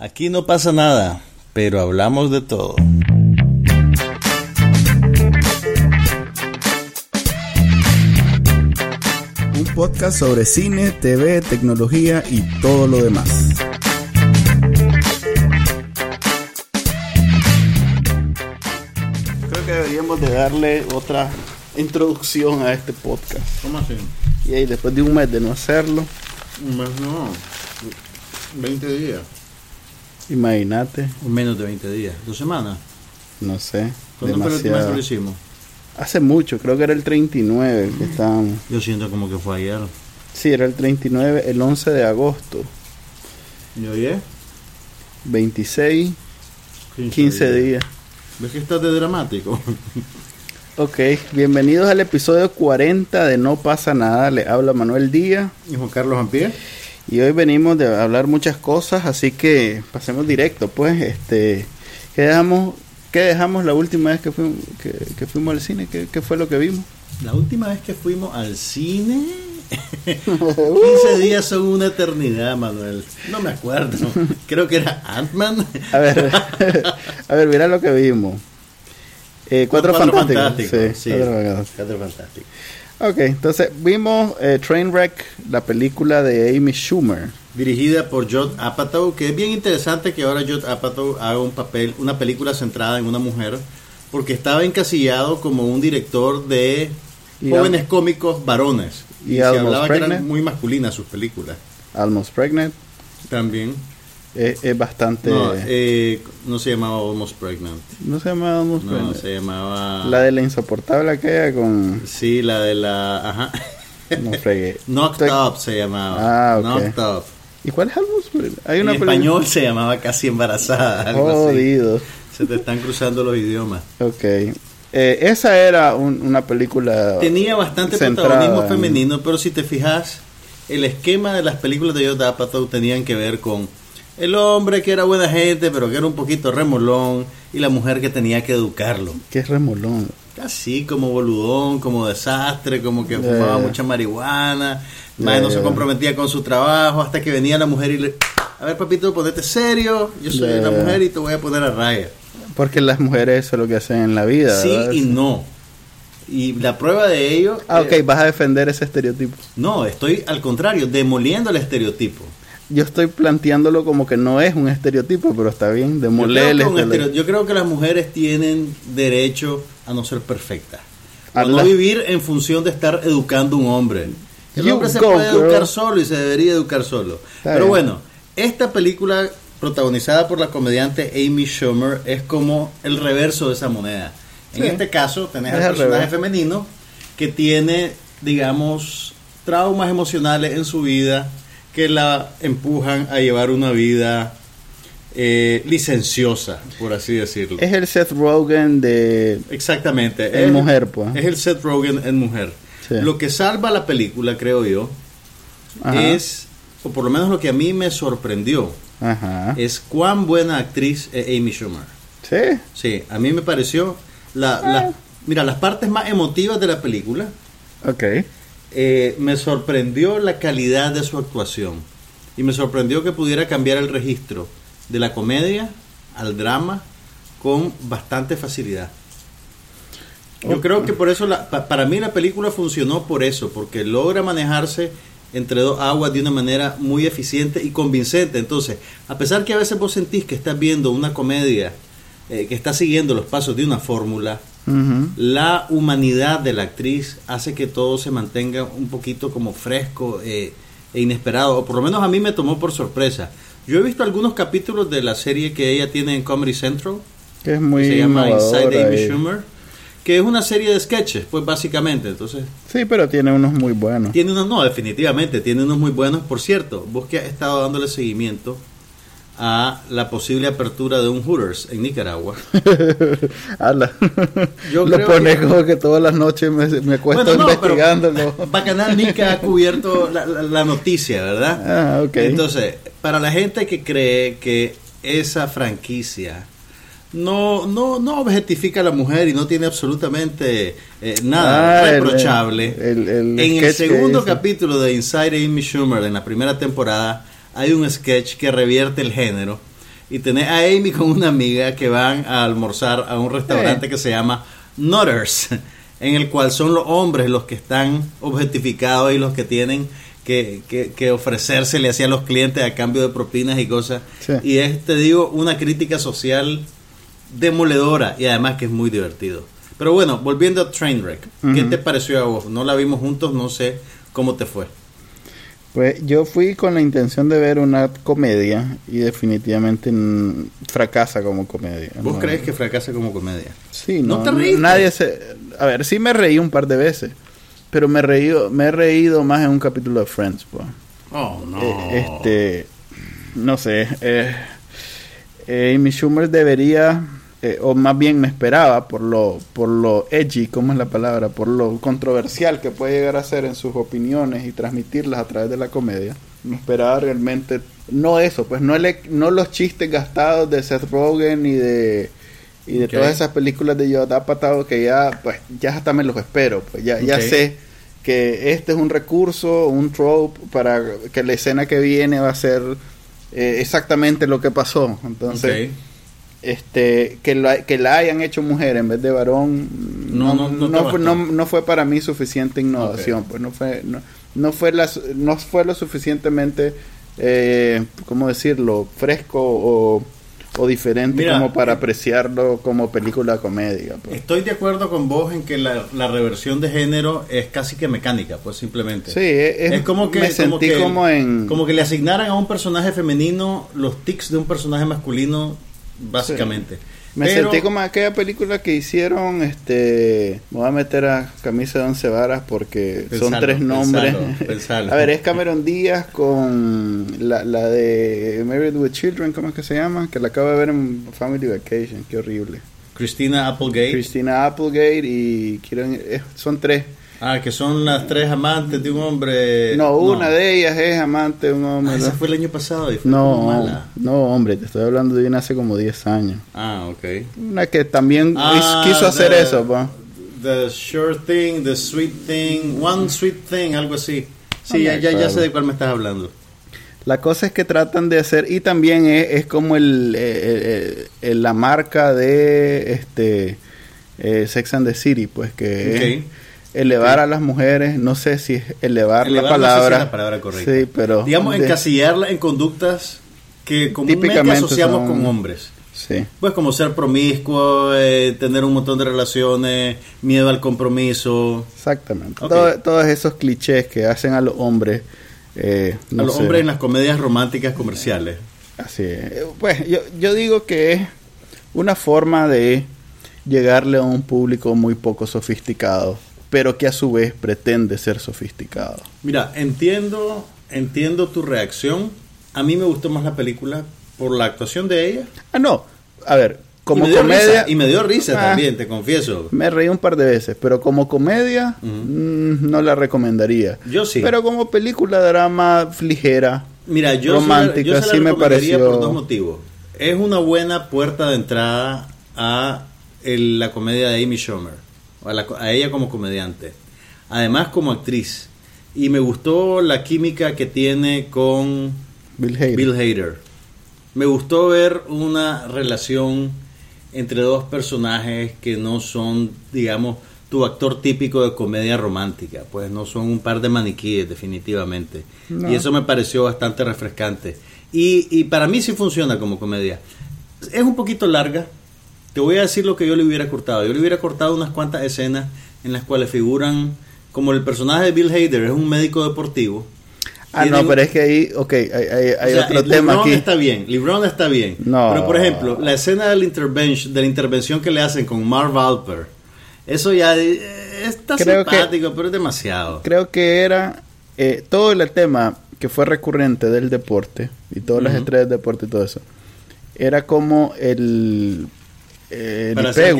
Aquí no pasa nada, pero hablamos de todo. Un podcast sobre cine, TV, tecnología y todo lo demás. Creo que deberíamos de darle otra introducción a este podcast. ¿Cómo así? Y ahí después de un mes de no hacerlo, Un mes no. 20 días. Imagínate, Menos de 20 días. ¿Dos semanas? no sé, ¿Cuándo fue la última vez que lo hicimos? Hace mucho, creo que era el 39 que estábamos. Yo siento como que fue ayer. Sí, era el 39, el 11 de agosto, ¿Y oye? 26, 15 días. ¿Ves que estás de dramático? Ok, bienvenidos al episodio 40 de No pasa nada, le habla Manuel Díaz ¿Y Juan Carlos Ampie? Y hoy venimos de hablar muchas cosas, así que pasemos directo, pues, este, ¿qué dejamos, qué dejamos la última vez que fuimos, que, que fuimos al cine? ¿Qué, qué fue lo que vimos? La última vez que fuimos al cine. 15 días son una eternidad, Manuel. No me acuerdo. Creo que era Ant-Man. A ver, a ver, mira lo que vimos. Eh, cuatro, fantásticos. Fantásticos, Sí, sí. Cuatro Fantásticos. Ok, entonces vimos eh, Trainwreck, la película de Amy Schumer. Dirigida por Judd Apatow, que es bien interesante que ahora Judd Apatow haga un papel, una película centrada en una mujer, porque estaba encasillado como un director de jóvenes cómicos varones. y Y, se Almost hablaba que Pregnant. eran muy masculinas sus películas. Almost Pregnant. También. Es, es bastante... No, No, eh, no se llamaba Almost Pregnant. se llama Almost No, Pregnant. se llamaba... La de la insoportable aquella con... Sí, la de la... Ajá. No fregué. Knocked Estoy- Up se llamaba. Ah, ok. Knocked Up. ¿Y cuál es Almost Pregnant? Hay En una película- español se llamaba Casi Embarazada. Algo así. Jodido. Se te están cruzando los idiomas. Ok. Eh, esa era un- una película... Tenía bastante protagonismo en- femenino, pero si te fijas, el esquema de las películas de Judd Apatow tenían que ver con el hombre que era buena gente, pero que era un poquito remolón, y la mujer que tenía que educarlo. Que es remolón. Así como boludón, como desastre, como que fumaba Ya. mucha marihuana, más no se comprometía con su trabajo, hasta que venía la mujer y le... A ver, papito, ponete serio, yo soy Ya. una mujer y te voy a poner a raya. Porque las mujeres eso es lo que hacen en la vida. Sí ¿verdad? y no. Y la prueba de ello... Ah, eh, ok, vas a defender ese estereotipo. No, estoy al contrario, demoliendo el estereotipo. Yo estoy planteándolo como que no es un estereotipo, pero está bien, Yo demoler creo, estereo- yo creo que las mujeres tienen derecho a no ser perfectas. A no vivir en función de estar educando a un hombre. El You hombre se go, puede girl. educar solo y se debería educar solo. Está Pero bien. bueno, esta película protagonizada por la comediante Amy Schumer es como el reverso de esa moneda. En Sí. este caso tenés Es al al personaje revés. femenino que tiene, digamos, traumas emocionales en su vida que la empujan a llevar una vida eh, licenciosa, por así decirlo. Es el Seth Rogen de... Exactamente. En mujer, pues. Es el Seth Rogen en mujer. Sí. Lo que salva la película, creo yo, Ajá. es, o por lo menos lo que a mí me sorprendió, Ajá. es cuán buena actriz es Amy Schumer. Sí. Sí, a mí me pareció, la, la- mira, las partes más emotivas de la película, Ok. Eh, me sorprendió la calidad de su actuación y me sorprendió que pudiera cambiar el registro de la comedia al drama con bastante facilidad. Yo creo que por eso, la- pa- para mí la película funcionó por eso, porque logra manejarse entre dos aguas de una manera muy eficiente y convincente. Entonces, a pesar que a veces vos sentís que estás viendo una comedia eh, que está siguiendo los pasos de una fórmula, La humanidad de la actriz hace que todo se mantenga un poquito como fresco eh, e inesperado, o por lo menos a mí me tomó por sorpresa. Yo he visto algunos capítulos de la serie que ella tiene en Comedy Central, Que es que muy se llama Inside Amy Schumer, que es una serie de sketches, pues básicamente. Entonces, Sí, pero tiene unos muy buenos. tiene unos, no, definitivamente, tiene unos muy buenos. Por cierto, vos que has estado dándole seguimiento a la posible apertura de un Hooters en Nicaragua. Ala. Yo Lo pone que- como que todas las noches me, me acuesto Bueno, no, investigándolo. Bacanal Nica ha cubierto la, la- la noticia, ¿verdad? Ah, ok. Entonces, para la gente que cree que esa franquicia no, no, no objetifica a la mujer y no tiene absolutamente eh, nada Ah, reprochable, el- el en el segundo capítulo de Inside Amy Schumer, en la primera temporada, hay un sketch que revierte el género, y tenés a Amy con una amiga que van a almorzar a un restaurante que se llama Nutters, en el cual son los hombres los que están objetificados y los que tienen que, que, que ofrecérsele hacia los clientes a cambio de propinas y cosas. Sí. Y es, te digo, una crítica social demoledora y además que es muy divertido. Pero bueno, volviendo a Trainwreck, ¿qué Ujú. te pareció a vos? No la vimos juntos, no sé cómo te fue. Pues yo fui con la intención de ver una comedia y definitivamente fracasa como comedia. ¿Vos ¿no? crees que fracasa como comedia? Sí, ¿No no, te reíste? Nadie se... A ver, sí me reí un par de veces, pero me, reí, me he reído más en un capítulo de Friends, pues. Oh, no. Eh, este, no sé, eh, eh, Amy Schumer debería, eh, o más bien me esperaba por lo, por lo edgy, ¿cómo es la palabra? Por lo controversial que puede llegar a ser en sus opiniones y transmitirlas a través de la comedia. Me esperaba realmente, no eso, pues no, el, no los chistes gastados de Seth Rogen y de y de todas esas películas de Yoda Apatow que ya pues ya hasta me los espero, pues ya, ya sé que este es un recurso, un trope para que la escena que viene va a ser eh, exactamente lo que pasó. Entonces. Este que la, que la hayan hecho mujer en vez de varón No, no, no, no fue, no, no fue para mí suficiente innovación, pues no fue no, no fue la, no fue lo suficientemente eh, cómo decirlo fresco o, o diferente Mira, como para eh, apreciarlo como película de comedia. pues. Estoy de acuerdo con vos en que la, la reversión de género es casi que mecánica, pues simplemente. Sí, es, Es como que me como sentí que- como en como que le asignaran a un personaje femenino los tics de un personaje masculino básicamente. Me Pero- sentí como aquella película que hicieron, este, me voy a meter a camisa de once varas porque son tres nombres. pensalo, pensalo. a ver, es Cameron Díaz con la, la de Married with Children, ¿cómo es que se llama? Que la acabo de ver en Family Vacation, qué horrible. Christina Applegate. Christina Applegate y son tres. Ah, que son las tres amantes de un hombre. no, una de ellas es amante de un Ah, hombre. esa ¿no? fue el año pasado y fue No, mala. no, hombre, te estoy hablando de una hace como 10 años. Ah, ok. Una que también Ah, quiso hacer the- eso, pues. The sure thing, the sweet thing, one sweet thing, algo así. Sí, ya, ya, sé de cuál me estás hablando. La cosa es que tratan de hacer, y también es, es como el, eh, eh, eh, la marca de este eh, Sex and the City, pues que Ok. es elevar a las mujeres, no sé si es elevar, Elevar la no sé si palabra. es la palabra correcta. Sí, pero. Digamos, de- encasillarla en conductas que comúnmente asociamos son- con hombres. Sí. Pues como ser promiscuo, eh, tener un montón de relaciones, miedo al compromiso. Exactamente. Ok. Todo- todos esos clichés que hacen a los hombres. eh, no a los sé, hombres en las comedias románticas comerciales. Así es. Eh, Pues yo, yo digo que es una forma de llegarle a un público muy poco sofisticado, pero que a su vez pretende ser sofisticado. Mira, entiendo, entiendo tu reacción. A mí me gustó más la película por la actuación de ella. Ah, no. A ver, como y comedia. risa, y me dio risa Ah. también, te confieso. Me reí un par de veces, pero como comedia mm, no la recomendaría. Yo sí. Pero como película drama ligera. Mira, yo romántica, se la, yo se la sí me pareció- por dos motivos. Es una buena puerta de entrada a el- la comedia de Amy Schumer, a, la- a ella como comediante. Además como actriz. Y me gustó la química que tiene con Bill Hader. Bill Hader. Me gustó ver una relación entre dos personajes que no son, digamos, tu actor típico de comedia romántica, pues no son un par de maniquíes definitivamente. No. Y eso me pareció bastante refrescante. Y, y para mí sí funciona como comedia. Es un poquito larga. Te voy a decir lo que yo le hubiera cortado. Yo le hubiera cortado unas cuantas escenas en las cuales figuran, como el personaje de Bill Hader es un médico deportivo. Ah, no, pero es que ahí, ok, hay, hay- hay o sea, otro tema LeBron aquí. está bien, LeBron está bien. No. Pero por ejemplo, la escena de la, intervention, de la intervención que le hacen con Marv Alper, eso ya eh, está Creo que- simpático, pero es demasiado. Creo que era eh, todo el tema que fue recurrente del deporte y todas las estrellas del deporte y todo eso. Era como el, eh, el Para que- el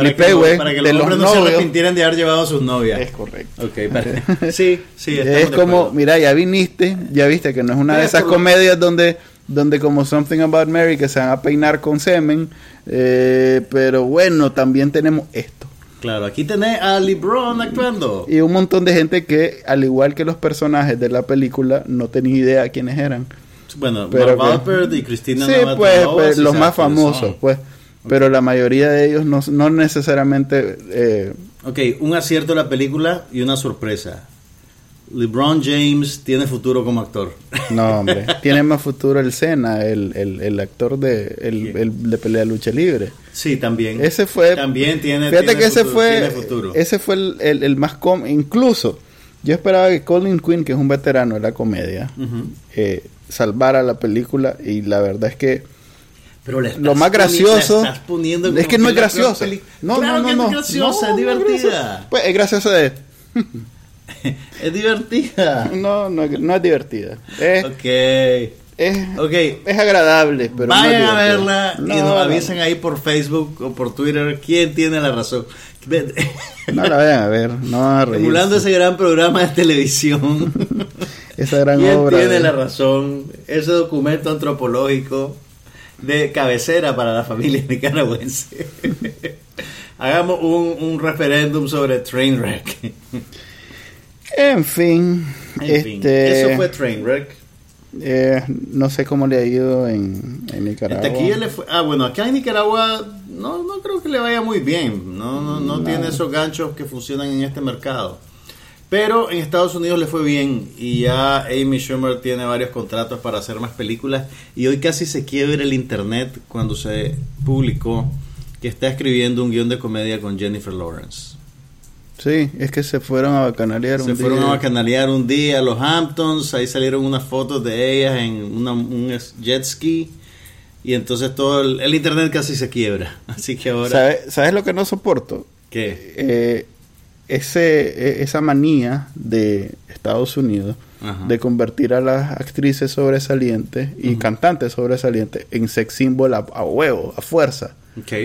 para que los- para que de los los hombres no se arrepintieran de haber llevado a sus novias. Es correcto. Ok, vale. sí, sí, es como, mira, ya viniste, ya viste que no es una de esas comedias donde, donde como Something About Mary que se van a peinar con semen, eh, pero bueno, también tenemos esto. Claro, aquí tenés a LeBron actuando. Y un montón de gente que, al igual que los personajes de la película, no tenía idea quiénes eran. Bueno, Pero Mark Wahlberg y Cristina Sí, pues, pues, los más famosos, son. pues. Pero la mayoría de ellos no, no necesariamente... eh, Ok, un acierto de la película y una sorpresa. LeBron James tiene futuro como actor. no, hombre. Tiene más futuro el Sena, el, el, el actor de, el, el de pelea de lucha libre. Sí, también. Ese fue... También tiene. Fíjate tiene que ese fue... tiene futuro. Ese fue el, más... com Incluso, yo esperaba que Colin Quinn, que es un veterano de la comedia, eh, salvara la película y la verdad es que Pero lo estás más poni- gracioso la estás poniendo es que no es la graciosa. No, claro no, no, que no. es graciosa, No, es divertida. Pues es graciosa de es divertida. no, no, no es divertida. Es, Ok. es, Ok. es agradable, pero no Vayan a verla y No, nos no, avisen ahí por Facebook o por Twitter quién tiene la razón. No la vayan a ver, no van a reír. Emulando ese gran programa de televisión. Esa gran ¿Quién obra. tiene de- la razón? Ese documento antropológico de cabecera para la familia nicaragüense. Hagamos un, un referéndum sobre Trainwreck. En fin, En fin, este, eso fue Trainwreck. eh, no sé cómo le ha ido en, en En Nicaragua. le fue- ah, bueno, acá en Nicaragua no, no creo que le vaya muy bien. No, no, no tiene esos ganchos que funcionan en este mercado. Pero en Estados Unidos le fue bien y ya Amy Schumer tiene varios contratos para hacer más películas y hoy casi se quiebra el internet cuando se publicó que está escribiendo un guion de comedia con Jennifer Lawrence. Sí, es que se fueron a bacanalear un Se fueron día. a bacanalear un día a los Hamptons, ahí salieron unas fotos de ellas en una- un jet ski y entonces todo el, el internet casi se quiebra. Así que ahora... ¿Sabe- ¿Sabes lo que no soporto? ¿Qué? Eh, ese, e- esa manía de Estados Unidos Ajá. de convertir a las actrices sobresalientes y cantantes sobresalientes en sex symbol a, a huevo, a fuerza.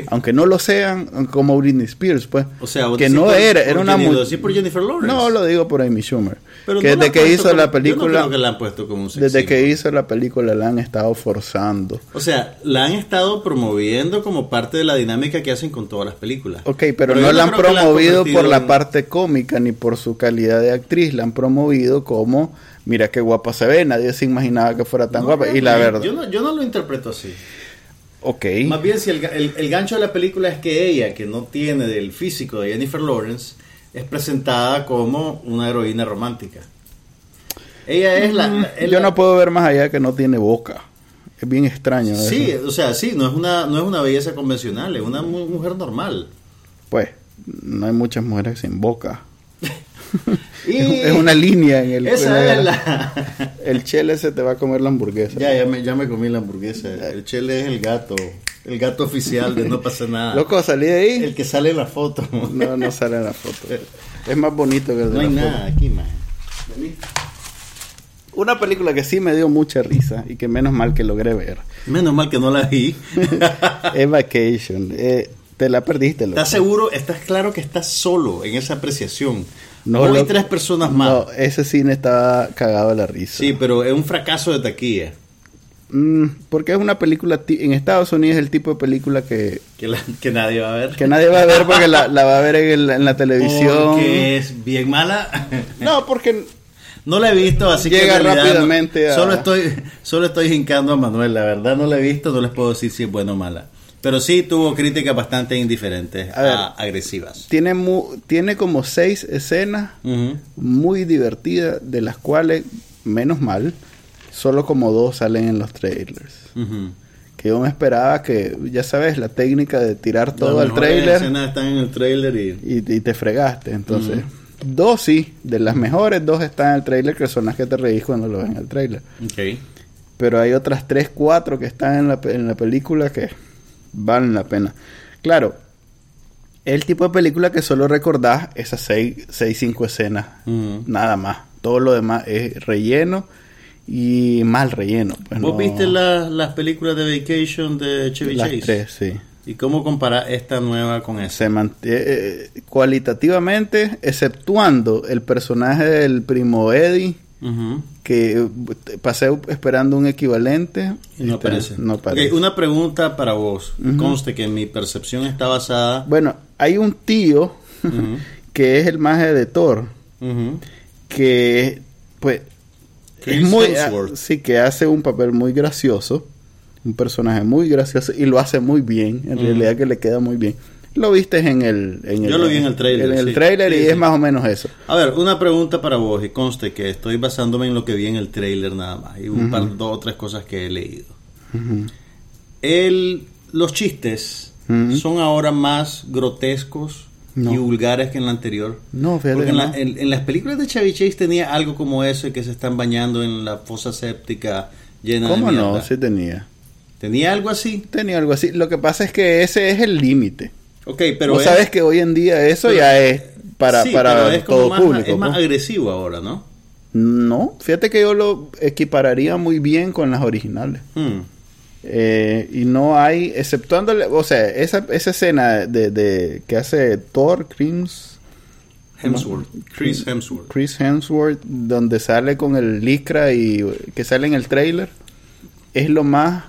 Aunque no lo sean como Britney Spears, pues. O sea, vos que no era, era una por Jennifer Lawrence. No, lo digo por Amy Schumer. Pero que no desde que hizo la como- película, que la han puesto como un sex desde que hizo la película la han estado forzando. O sea, la han estado promoviendo como parte de la dinámica que hacen con todas las películas. Ok, pero, no la han la promovido por la en- parte cómica ni por su calidad de actriz. La han promovido como, mira qué guapa se ve, nadie se imaginaba que fuera tan No, guapa. Y la verdad, Yo no, yo no lo interpreto así. ok. Más bien, si el- el gancho de la película es que ella, que no tiene del físico de Jennifer Lawrence, es presentada como una heroína romántica. Ella es la... la- es Yo la- no puedo ver más allá que no tiene boca. Es bien extraño. eso. Sí, o sea, sí, no es una, no es una belleza convencional, es una mu- mujer normal. Pues, no hay muchas mujeres sin boca. Y es una línea en el... esa es la-. El chele se te va a comer la hamburguesa. ya, ya me, ya me comí la hamburguesa. El chele es el gato, el gato oficial de No pasa nada. Loco, salí de ahí. El que sale en la foto. No, no sale en la foto. Es más bonito que el de No hay la foto. nada aquí, man. Una película que sí me dio mucha risa y que menos mal que logré ver Menos mal que no la vi. es Vacation. Eh, te la perdiste, loco. ¿Estás seguro? ¿Estás claro que estás solo en esa apreciación? No, hay loco. tres personas más. No, ese cine estaba cagado de la risa. Sí, pero es un fracaso de taquilla. Mm, porque es una película, en Estados Unidos es el tipo de película que, Que, la- que nadie va a ver. que nadie va a ver porque la, la va a ver en, el- en la televisión. Porque es bien mala. No, porque No la he visto, así que Llega realidad rápidamente no- a- solo estoy solo estoy hincando a Manuel, la verdad no la he visto, no les puedo decir si es buena o mala. Pero sí tuvo críticas bastante indiferentes, A ver. a- agresivas. tiene, mu- tiene como seis escenas muy divertidas, de las cuales, menos mal, solo como dos salen en los trailers. Que yo me esperaba que, ya sabes, la técnica de tirar todo Las al trailer escenas están en el trailer y y, y te fregaste. Entonces, dos sí, de las mejores dos están en el trailer, que son las que te reís cuando lo ves en el trailer. Ok. Pero hay otras tres, cuatro que están en la, en la película que valen la pena. Claro, el tipo de película que solo recordás esas seis, seis cinco escenas, Ujú. nada más. Todo lo demás es relleno y mal relleno. pues ¿Vos no- viste la- las películas de Vacation de Chevy las Chase? tres, sí. ¿Y cómo compara esta nueva con esa? Se mantiene cualitativamente, exceptuando el personaje del primo Eddie, Que eh, pasé esperando un equivalente. Y no este, aparece. No una pregunta para vos. Ujú. Conste que mi percepción está basada. Bueno, hay un tío que es el maje de Thor, que pues es muy sí que hace un papel muy gracioso, un personaje muy gracioso y lo hace muy bien, en realidad que le queda muy bien. Lo viste en el en Yo el, lo vi en el tráiler, En el sí. Sí, y sí. es más o menos eso. A ver, una pregunta para vos y conste que estoy basándome en lo que vi en el trailer nada más y un par, dos o tres cosas que he leído. El, los chistes son ahora más grotescos No. y vulgares que en la anterior. No, fíjate Porque que en, la- no. en- en las películas de Chevy Chase tenía algo como eso, que se están bañando en la fosa séptica llena ¿Cómo de mierda. no? Sí tenía. Tenía algo así. Tenía algo así. Lo que pasa es que ese es el límite. Ok, pero Vos es- sabes que hoy en día eso pero- ya es para, sí, para pero es como todo más, público. Es más pues. agresivo ahora, ¿no? No, fíjate que yo lo equipararía muy bien con las originales. Hmm. Eh, y no hay, exceptuándole, o sea, esa, esa escena de, de que hace Thor, Chris, Hemsworth. Chris Hemsworth. Chris Hemsworth, donde sale con el licra y que sale en el trailer, es lo más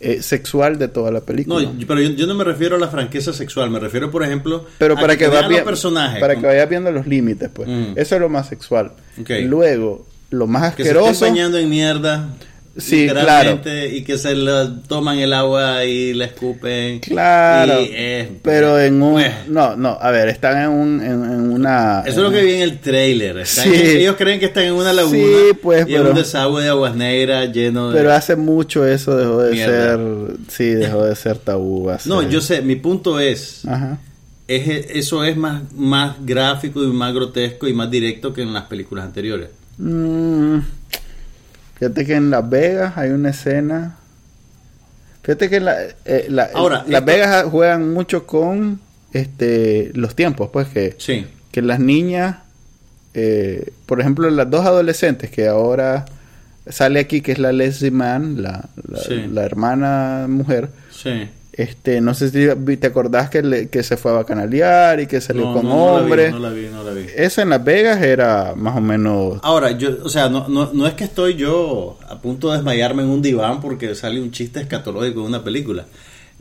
eh, sexual de toda la película. No, yo- pero yo, yo no me refiero a la franqueza sexual, me refiero, por ejemplo, Pero a para que, te va vean los personajes. para que vaya viendo los límites, pues. Mm. Eso es lo más sexual. Ok. Luego, lo más que se asqueroso. bañando en mierda. Sí, literalmente, Y que se la toman el agua y la escupen. Claro, Y es- pero en un... pues, No, no, a ver, están en, un, en, en una... Eso es lo que vi en el trailer. Sí. en- ellos creen que están en una laguna. Sí, pues, y pero- un desagüe de aguas negras lleno de. Pero hace mucho eso dejó de Mierda. ser... Sí, dejó de ser tabú. hace- No, yo sé, mi punto es. Ajá. es eso es más, más gráfico y más grotesco y más directo que en las películas anteriores. Mm, fíjate que en Las Vegas hay una escena... Fíjate que en la, eh, la- Ahora, Las esto- Vegas juegan mucho con este los tiempos, pues que... Sí. que las niñas, eh, por ejemplo, las dos adolescentes que ahora sale aquí, que es la Leslie Mann, la, la, Sí. la hermana mujer, Sí. Este, no sé si te acordás que, le- que se fue a bacanalear y que salió No, con no, no la vi, hombres. No la vi, no la vi. Eso en Las Vegas era más o menos... Ahora, yo, o sea, no, no, no es que estoy yo a punto de desmayarme en un diván porque sale un chiste escatológico en una película.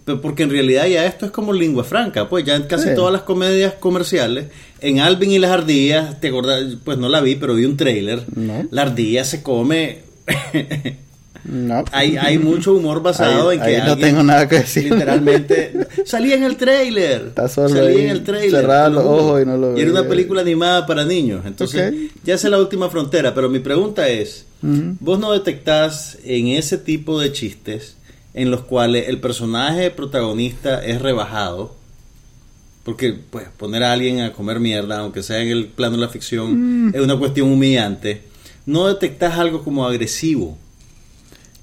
Pero porque en realidad ya esto es como lengua franca, pues ya en casi Sí. todas las comedias comerciales, en Alvin y las ardillas, te acordás, pues no la vi, pero vi un trailer, No. la ardilla se come, No. hay, hay mucho humor basado Ahí- en que ahí no tengo nada que decir. literalmente salía en el trailer, Está solo ahí, en el trailer, los ojos y no lo y era una película animada para niños, entonces ya es la última frontera, pero mi pregunta es. ¿vos no detectás en ese tipo de chistes en los cuales el personaje protagonista es rebajado? Porque pues poner a alguien a comer mierda, aunque sea en el plano de la ficción, es una cuestión humillante. ¿No detectás algo como agresivo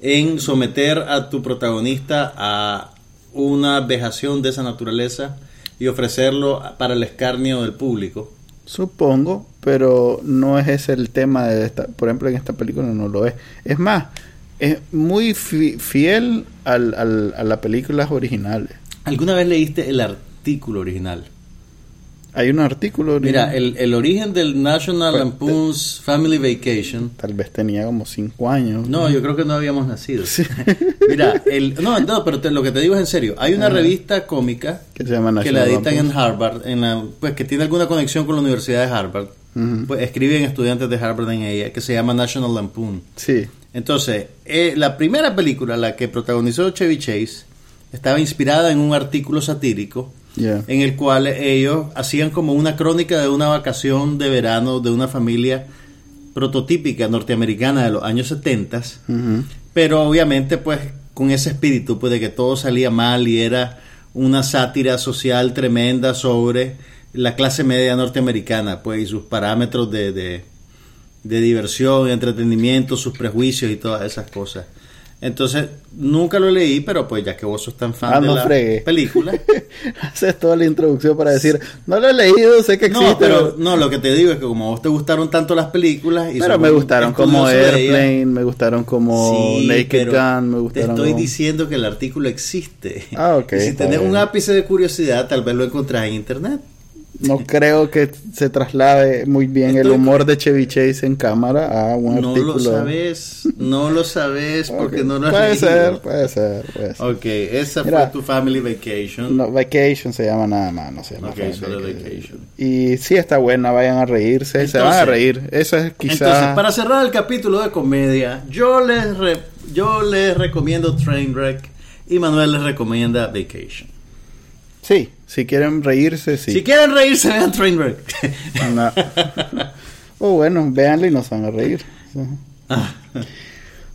en someter a tu protagonista a una vejación de esa naturaleza y ofrecerlo para el escarnio del público? Supongo, pero no es ese el tema de esta. Por ejemplo, en esta película no lo es. Es más, es muy fi- fiel al, al- a las películas originales. ¿Alguna vez leíste el artículo original? Hay un artículo. Mira, el, el origen del National Pues, Lampoon's Family Vacation. Tal vez tenía como cinco años. No, yo creo que no habíamos nacido. Sí. Mira, el, no, no, pero te- lo que te digo es en serio. Hay una Ajá. revista cómica Que se llama que la editan en. Harvard, en la, pues que tiene alguna conexión con la Universidad de Harvard. Ujú. Pues escriben estudiantes de Harvard en ella, que se llama National Lampoon. Sí. Entonces, eh, la primera película, la que protagonizó Chevy Chase, estaba inspirada en un artículo satírico en el cual ellos hacían como una crónica de una vacación de verano de una familia prototípica norteamericana de los años 70, Ujú. pero obviamente pues con ese espíritu pues de que todo salía mal y era una sátira social tremenda sobre la clase media norteamericana pues y sus parámetros de, de, de diversión, entretenimiento, sus prejuicios y todas esas cosas. Entonces, nunca lo leí, pero pues ya que vos sos tan fan Ah, de no la película, Haces toda la introducción para decir, no lo he leído, sé que existe. No, pero no, lo que te digo es que como a vos te gustaron tanto las películas y pero me gustaron como Airplane, me gustaron como sí, Naked Gun, me Te gustaron estoy como- diciendo que el artículo existe. Ah, ok, Y si tenés un ápice de curiosidad, tal vez lo encontrás en internet. No creo que se traslade muy bien el humor de Chevy Chase en cámara a un No artículo. lo sabes, no lo sabes porque no lo has Puede leído. ser, puede ser, puede ser. Ok, esa Mira. fue tu family vacation. No, vacation se llama nada más, no se llama solo Vacation. Y sí está buena, vayan a reírse, se van a reír. Eso es quizá... Entonces, para cerrar el capítulo de comedia, yo les, re- yo les recomiendo Trainwreck y Manuel les recomienda Vacation. Sí, si quieren reírse, sí. Si quieren reírse, vean Trainwreck. No. O bueno, véanlo y nos van a reír. Ah.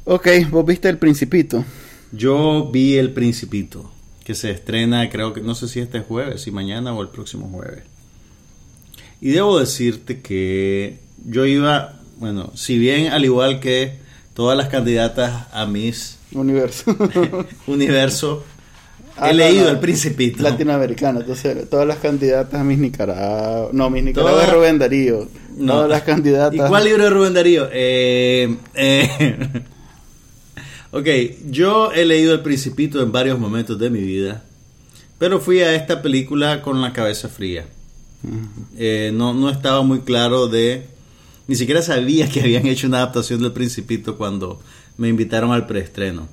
Ok, vos viste El Principito. Yo vi El Principito, que se estrena, creo que no sé si este jueves, si mañana o el próximo jueves. Y debo decirte que yo iba, bueno, si bien al igual que todas las candidatas a Miss Universo. Universo, Ah, he no, leído no. El Principito. Latinoamericano. Entonces, todas las candidatas a Miss Nicaragua. No, Miss Nicaragua Todas- es Rubén Darío. No. Todas las candidatas. ¿Y cuál libro de Rubén Darío? Eh, eh, ok, yo he leído El Principito en varios momentos de mi vida, pero fui a esta película con la cabeza fría. Eh, no, no estaba muy claro de... Ni siquiera sabía que habían hecho una adaptación del Principito cuando me invitaron al preestreno.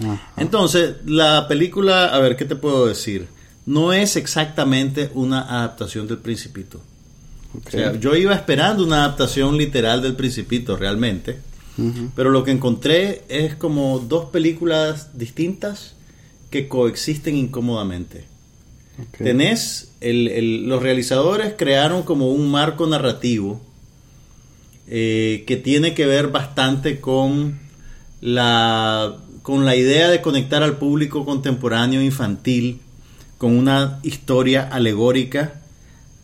Ajá. Entonces, la película, a ver, ¿qué te puedo decir? No es exactamente una adaptación del Principito. O sea, yo iba esperando una adaptación literal del Principito realmente, pero lo que encontré es como dos películas distintas que coexisten incómodamente. Ok. Tenés, el- el- los realizadores crearon como un marco narrativo eh, que tiene que ver bastante con la, con la idea de conectar al público contemporáneo infantil con una historia alegórica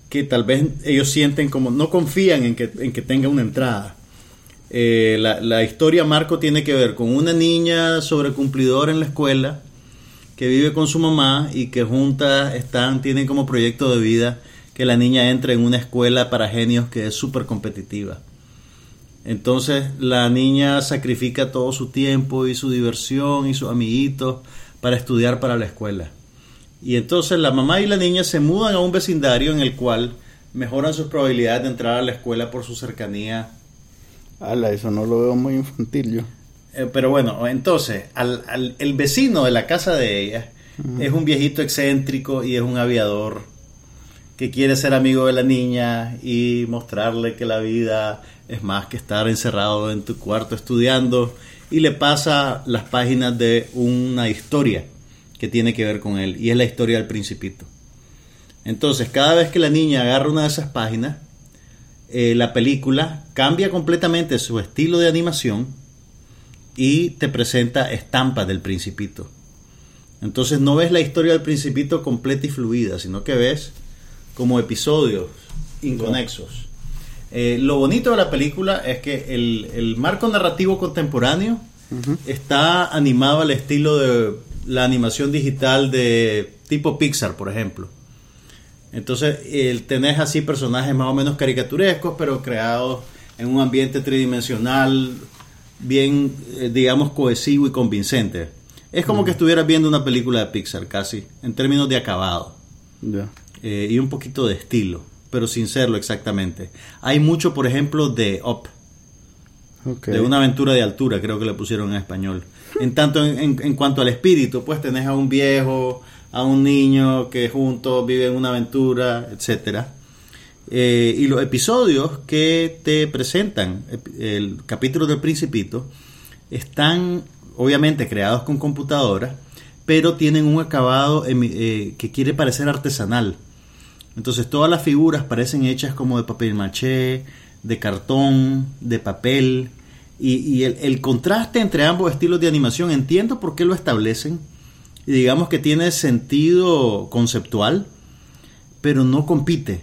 que tal vez ellos sienten como, no confían en que, en que tenga una entrada. Eh, la, la historia Marco tiene que ver con una niña sobrecumplidora en la escuela que vive con su mamá y que juntas están, tienen como proyecto de vida que la niña entre en una escuela para genios que es súper competitiva. Entonces la niña sacrifica todo su tiempo y su diversión y sus amiguitos para estudiar para la escuela. Y entonces la mamá y la niña se mudan a un vecindario en el cual mejoran sus probabilidades de entrar a la escuela por su cercanía Ala, eso no lo veo muy infantil yo. eh, pero bueno, entonces, al, al- el vecino de la casa de ella es un viejito excéntrico y es un aviador que quiere ser amigo de la niña y mostrarle que la vida es más que estar encerrado en tu cuarto estudiando y le pasa las páginas de una historia que tiene que ver con él y es la historia del principito. Entonces, cada vez que la niña agarra una de esas páginas, eh, la película cambia completamente su estilo de animación y te presenta estampas del principito. Entonces no ves la historia del principito completa y fluida, sino que ves como episodios inconexos. Eh, lo bonito de la película es que el, el marco narrativo contemporáneo está animado al estilo de la animación digital de tipo Pixar, por ejemplo. Entonces, el, tenés así personajes más o menos caricaturescos, pero creados en un ambiente tridimensional, bien, eh, digamos, cohesivo y convincente. Es como que estuvieras viendo una película de Pixar, casi, en términos de acabado Ya. eh, y un poquito de estilo, pero sin serlo exactamente. Hay mucho, por ejemplo, de Up, de una aventura de altura, creo que le pusieron en español. En tanto, en, en- en cuanto al espíritu, pues tenés a un viejo, a un niño que juntos viven una aventura, etcétera. Eh, y los episodios que te presentan, el capítulo del Principito, están obviamente creados con computadora, pero tienen un acabado eh, que quiere parecer artesanal. Entonces todas las figuras parecen hechas como de papel maché, de cartón, de papel. Y, el, contraste entre ambos estilos de animación, entiendo por qué lo establecen. Y digamos que tiene sentido conceptual, pero no compite.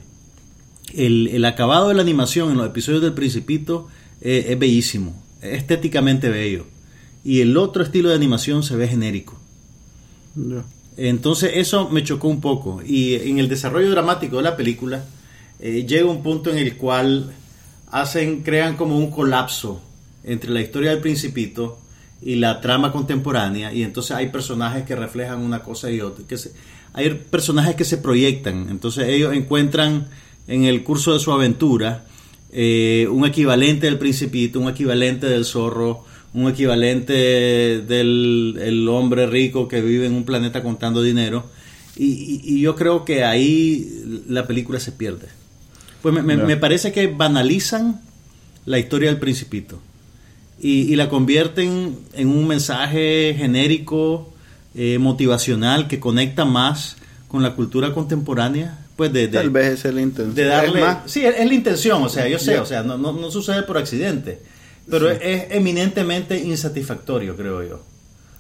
El, acabado de la animación en los episodios del Principito eh, es bellísimo, es estéticamente bello. Y el otro estilo de animación se ve genérico. Entonces eso me chocó un poco. Y en el desarrollo dramático de la película eh, llega un punto en el cual hacen, crean como un colapso entre la historia del principito y la trama contemporánea y entonces hay personajes que reflejan una cosa y otra. Que hay personajes que se proyectan, entonces ellos encuentran en el curso de su aventura eh, un equivalente del principito, un equivalente del zorro, un equivalente del el hombre rico que vive en un planeta contando dinero. Y, y- y yo creo que ahí la película se pierde. Pues me, me- parece que banalizan la historia del principito y, y la convierten en un mensaje genérico, eh, motivacional, que conecta más con la cultura contemporánea. Pues de, de- Tal vez es la intención. de darle... Es más, sí, es, es la intención, o sea, yo sé, o sea, no, no, no sucede por accidente, pero Sí. es, eminentemente insatisfactorio, creo yo.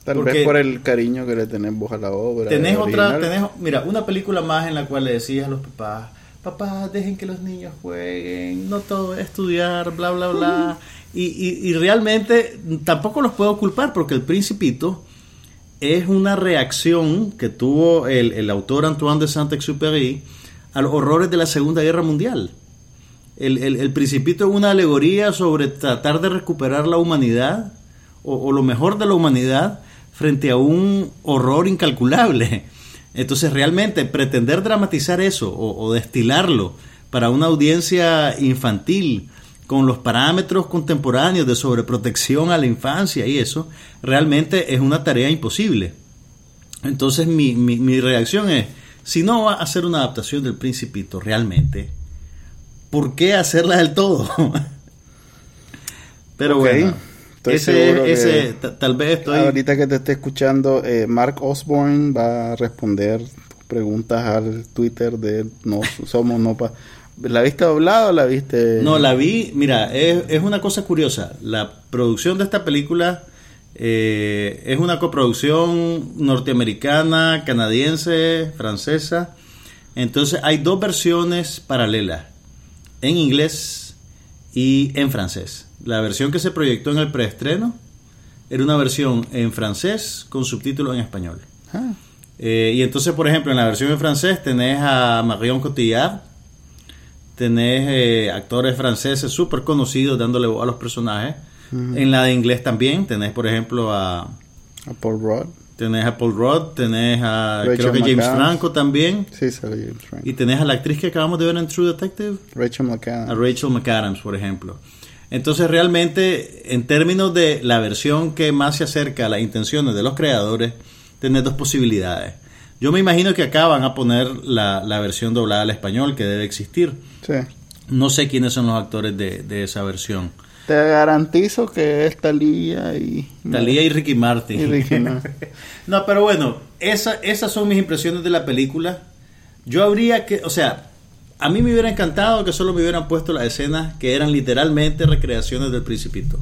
tal porque- vez por el cariño que le tenemos a la obra. Tenés otra, tenés, mira, una película más en la cual le decías a los papás, papá, dejen que los niños jueguen, no todo es estudiar, bla, bla, bla. Y, y- y realmente tampoco los puedo culpar porque El Principito es una reacción que tuvo el, el autor Antoine de Saint-Exupéry a los horrores de la Segunda Guerra Mundial. El, el- Principito es una alegoría sobre tratar de recuperar la humanidad o, lo mejor de la humanidad frente a un horror incalculable. Entonces realmente pretender dramatizar eso o, o destilarlo para una audiencia infantil con los parámetros contemporáneos de sobreprotección a la infancia y eso, realmente es una tarea imposible. Entonces mi, mi, mi reacción es, si no va a hacer una adaptación del Principito realmente, ¿por qué hacerla del todo? Pero bueno, estoy ese, ese ta- tal vez estoy... Ahorita que te esté escuchando, eh, Mark Osborne va a responder preguntas al Twitter de No Somos No Pa. ¿La viste doblada o la viste? No, la vi, mira, es, es una cosa curiosa. La producción de esta película eh, es una coproducción norteamericana, canadiense, francesa. Entonces hay dos versiones paralelas, en inglés y en francés. La versión que se proyectó en el preestreno era una versión en francés con subtítulos en español. Ah, Eh, y entonces, por ejemplo, en la versión en francés tenés a Marion Cotillard, tenés eh, actores franceses súper conocidos dándole voz a los personajes. En la de inglés también tenés, por ejemplo, a, a Paul Rudd. Tenés a Paul Rudd, tenés a Rachel creo que James. Franco también, Sí, sale James Franco. y tenés a la actriz que acabamos de ver en True Detective, Rachel a McAdams. Rachel McAdams, por ejemplo. Entonces, realmente, en términos de la versión que más se acerca a las intenciones de los creadores, tenés dos posibilidades. Yo me imagino que acá van a poner la, la versión doblada al español que debe existir. Sí. No sé quiénes son los actores de, de esa versión. Te garantizo que es Talía y... Talía y Ricky Martin. Y Ricky Martin. no, pero bueno, esa, esas son mis impresiones de la película. Yo habría que, o sea, a mí me hubiera encantado que solo me hubieran puesto las escenas que eran literalmente recreaciones del Principito.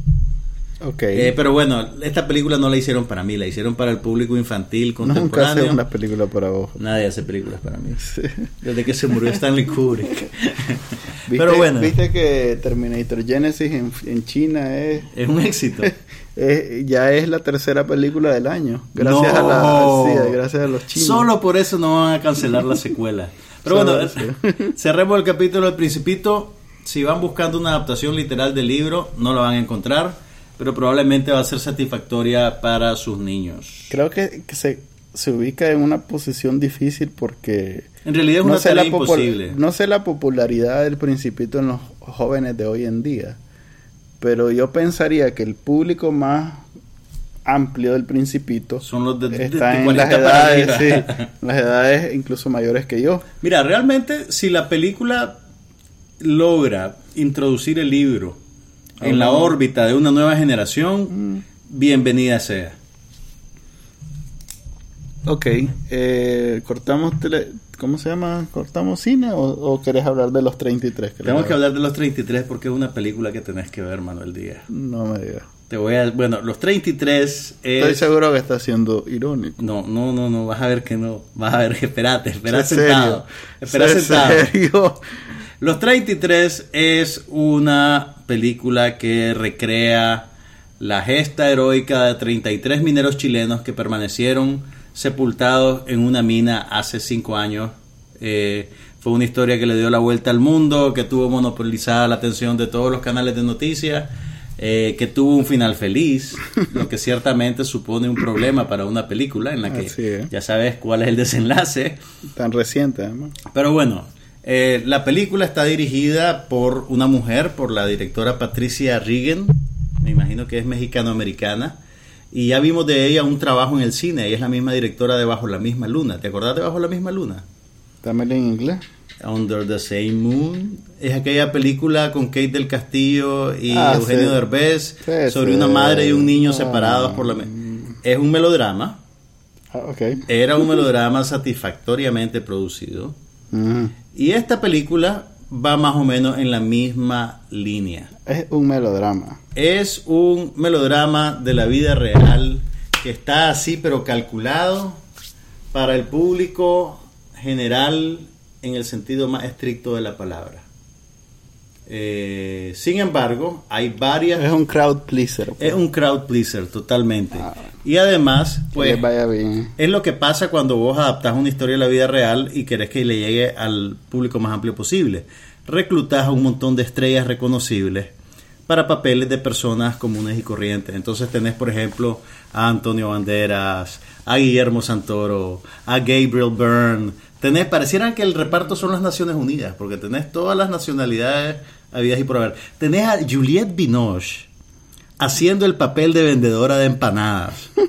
Ok. Eh, pero bueno, esta película no la hicieron para mí, la hicieron para el público infantil, Nunca hace contemporáneo. una película para vos. Nadie hace películas para mí. Sí. Desde que se murió Stanley Kubrick. ¿Viste, pero bueno, Viste que Terminator Genesis en, en China es, es un éxito. es- ya es la tercera película del año. Gracias No. a la, sí, gracias a los chinos. Solo por eso no van a cancelar la secuela. Pero bueno, cerremos el capítulo del Principito. Si van buscando una adaptación literal del libro, no la van a encontrar, pero probablemente va a ser satisfactoria para sus niños. Creo que, que se, se ubica en una posición difícil porque En realidad es una sé tarea imposible. no sé la popularidad del Principito en los jóvenes de hoy en día, pero yo pensaría que el público más amplio del Principito Son los de, de- de está en las 40 para edades, sí, las edades incluso mayores que yo. Mira, realmente si la película logra introducir el libro en la órbita de una nueva generación, bienvenida sea. Ok, eh, cortamos, tele- ¿cómo se llama? ¿Cortamos cine o, o querés hablar de los 33? que Tenemos que hablar de los 33 porque es una película que tenés que ver, Manuel Díaz. No me digas. Te voy a... Bueno, los 33 Estoy es... seguro que está siendo irónico. No, no, no, no, vas a ver que no. Vas a ver que espérate, espera sentado. Espera sentado. serio. Los 33 es una película que recrea la gesta heroica de 33 mineros chilenos que permanecieron sepultados en una mina hace 5 años. Eh, fue una historia que le dio la vuelta al mundo, que tuvo monopolizada la atención de todos los canales de noticias. eh, que tuvo un final feliz, lo que ciertamente supone un problema para una película en la que ya sabes cuál es el desenlace. Tan reciente, además. Pero bueno, eh, la película está dirigida por una mujer, por la directora Patricia Regan, me imagino que es mexicano-americana, y ya vimos de ella un trabajo en el cine, ella es la misma directora de Bajo la misma luna, ¿te acordás de Bajo la misma luna? También en inglés. Under the Same Moon, es aquella película con Kate del Castillo y Ah, Eugenio sí. Derbez Sí, sobre sí. una madre y un niño Ah. separados por la... Es un melodrama, Ah, era un melodrama satisfactoriamente producido. Y esta película va más o menos en la misma línea. Es un melodrama. Es un melodrama de la vida real que está así pero calculado para el público general en el sentido más estricto de la palabra. Eh, sin embargo, hay varias... Es un crowd pleaser. pues. Es un crowd pleaser totalmente. Ah. Y además, pues... les vaya bien. Es lo que pasa cuando vos adaptás una historia de la vida real y querés que le llegue al público más amplio posible. Reclutás a un montón de estrellas reconocibles para papeles de personas comunes y corrientes. Entonces tenés, por ejemplo, a Antonio Banderas, a Guillermo Santoro, a Gabriel Byrne. Tenés, pareciera que el reparto son las Naciones Unidas, porque tenés todas las nacionalidades habidas y por haber. Tenés a Juliette Binoche haciendo el papel de vendedora de empanadas.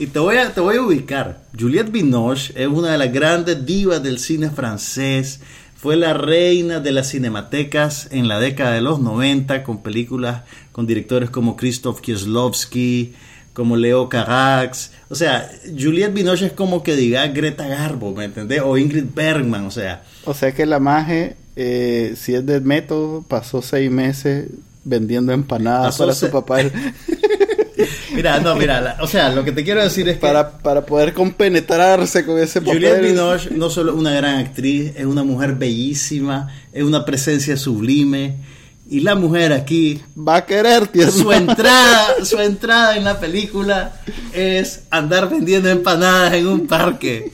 Y te voy a, te voy a ubicar. Juliette Binoche es una de las grandes divas del cine francés. Fue la reina de las cinematecas en la década de los 90 con películas con directores como Krzysztof Kieslowski, como Leo Carax. O sea, Juliette Binoche es como que diga Greta Garbo, ¿me entendés? O Ingrid Bergman, o sea. O sea que la maje, eh, si es de método, pasó seis meses vendiendo empanadas para su papá. Mira, no, mira, la- o sea, lo que te quiero decir es que... para, para poder compenetrarse con ese papel. Juliette Binoche no solo es una gran actriz, es una mujer bellísima, es una presencia sublime. Y la mujer aquí, Va a querer, su entrada, su entrada en la película es andar vendiendo empanadas en un parque.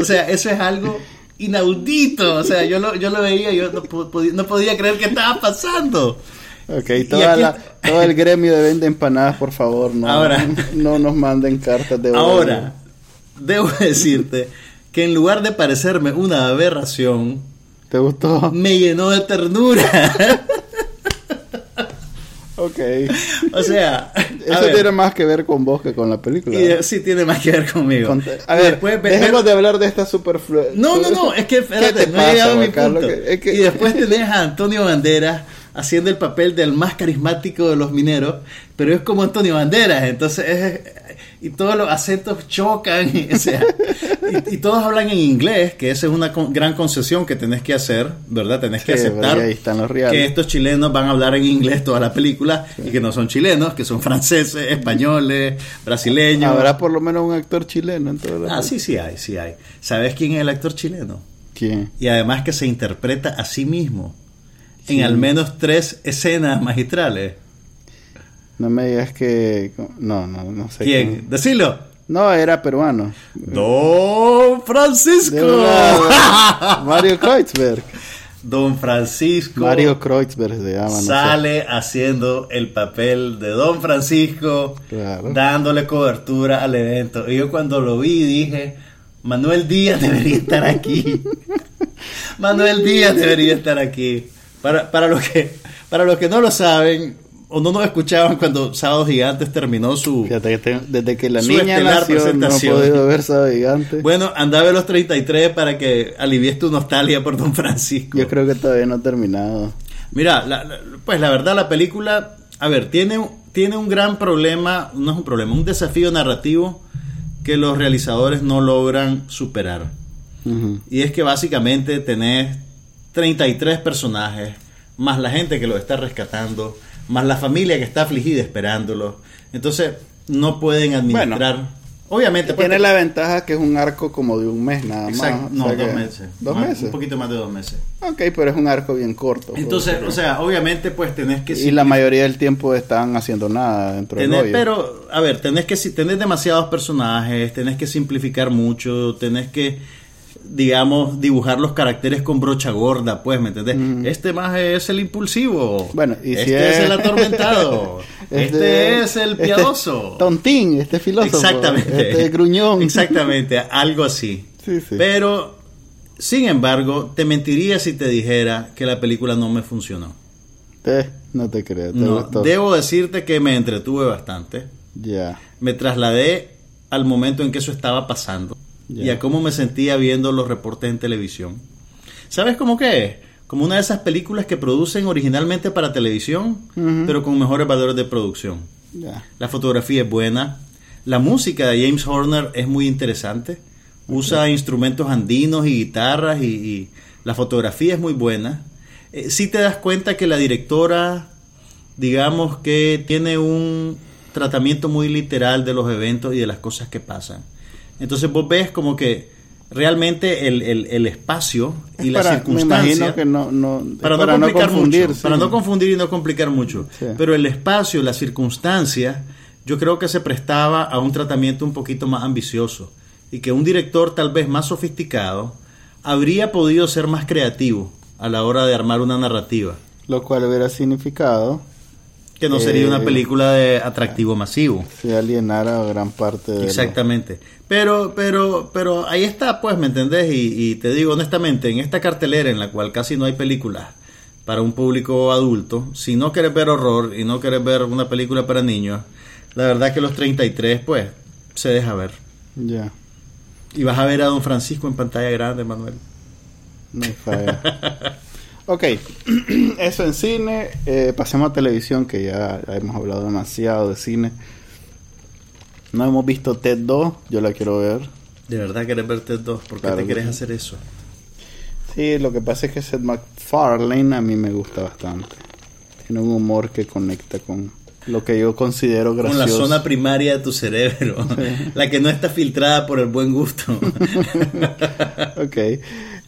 O sea, eso es algo inaudito. O sea, yo lo, yo lo veía, yo no podía creer que estaba pasando. Ok, Y toda aquí la- todo el gremio de vende empanadas, por favor, no, Ahora. no nos manden cartas de odio. Ahora, debo decirte que en lugar de parecerme una aberración, ¿Te gustó? me llenó de ternura. Ok. O sea, Eso ver, tiene más que ver con vos que con la película. y de- sí tiene más que ver conmigo. Con- a ver, después dejemos de hablar de esta superflu... No, no, no, es que ¿Qué espérate, te no he llegado a pasa, mi punto. Que- es que- Y después tenés a Antonio Banderas haciendo el papel del más carismático de los mineros, pero es como Antonio Banderas, entonces es, y todos los acentos chocan, y, o sea, y, y todos hablan en inglés, que esa es una con- gran concesión que tenés que hacer, ¿verdad? Tenés que aceptar porque ahí están los reales. que estos chilenos van a hablar en inglés toda la película y que no son chilenos, que son franceses, españoles, brasileños. Habrá por lo menos un actor chileno en todas las... Ah, sí, sí hay, sí hay. ¿Sabes quién es el actor chileno? ¿Quién? Y además que se interpreta a sí mismo en al menos tres escenas magistrales. No me digas que... No, no, no sé ¿Quién? Decilo. No, era peruano. Don Francisco. Mario Kreutzberg. Don Francisco Mario Kreutzberg se llama, no sé. sale haciendo el papel de Don Francisco, Claro. dándole cobertura al evento. Y yo cuando lo vi dije, Manuel Díaz debería estar aquí. Manuel Díaz debería estar aquí. Para, para, los que, para los que no lo saben o no nos escuchaban cuando Sábado Gigantes terminó su... Fíjate que te- desde que la niña nació no he podido ver Sábado Gigante. Bueno, andaba a los 33 para que alivies tu nostalgia por Don Francisco. Yo creo que todavía no ha terminado. Mira, la- la- pues la verdad la película, a ver, tiene, tiene un gran problema, no es un problema, un desafío narrativo que los realizadores no logran superar. Y es que básicamente tenés 33 personajes, más la gente que los está rescatando, más la familia que está afligida esperándolo. Entonces, no pueden administrar. Obviamente, pues, Tiene la ventaja que es un arco como de un mes nada Exacto, más. no, O sea dos que- meses. ¿Dos Más- meses? Un poquito más de dos meses. Ok, pero es un arco bien corto. Entonces, o sea, obviamente, pues tenés que... y la mayoría del tiempo están haciendo nada dentro del Tenés- rollo. pero, a ver, tenés que si- tenés demasiados personajes, tenés que simplificar mucho, tenés que digamos, dibujar los caracteres con brocha gorda, pues, ¿me entendés? Este más es el impulsivo. Bueno, y si este es... es- el atormentado. este, Este- es el este piadoso. tontín, este filósofo. Exactamente. Este gruñón. Exactamente, algo así. Sí, sí. Pero, sin embargo, te mentiría si te dijera que la película no me funcionó. Eh, no te creo. te No, debo decirte que me entretuve bastante. Ya. Me trasladé al momento en que eso estaba pasando Y a cómo me sentía viendo los reportes en televisión. ¿Sabes cómo que es? Como una de esas películas que producen originalmente para televisión, pero con mejores valores de producción. La fotografía es buena. La música de James Horner es muy interesante. Usa instrumentos andinos y guitarras y, y la fotografía es muy buena. Eh, sí te das cuenta que la directora, digamos que tiene un tratamiento muy literal de los eventos y de las cosas que pasan. Entonces vos ves como que realmente el, el- el espacio y Es la para- circunstancia Me imagino que no. no es para, no complicar confundir. mucho, sí. para no confundir y no complicar mucho. Sí. Pero el espacio, las circunstancias, yo creo que se prestaba a un tratamiento un poquito más ambicioso y que un director tal vez más sofisticado habría podido ser más creativo a la hora de armar una narrativa, Lo cual hubiera significado que no sería Eh, una película de atractivo masivo. si alienara gran parte de. lo- Exactamente. Pero, pero, pero ahí está, pues, ¿me entendés? Y, y te digo honestamente, en esta cartelera en la cual casi no hay películas para un público adulto, si no quieres ver horror y no quieres ver una película para niños, la verdad que los 33, pues, se deja ver. Ya. Y vas a ver a Don Francisco en pantalla grande, Manuel. No hay falla. ok, eso en cine. Eh, pasemos a televisión, que ya hemos hablado demasiado de cine. No hemos visto Ted 2, yo la quiero ver. De verdad querés verte dos, ¿por qué Claro te que quieres sí. hacer eso? Sí, lo que pasa es que Seth MacFarlane a mí me gusta bastante. Tiene un humor que conecta con lo que yo considero Con la gracioso. zona primaria de tu cerebro, la que no está filtrada por el buen gusto. ok.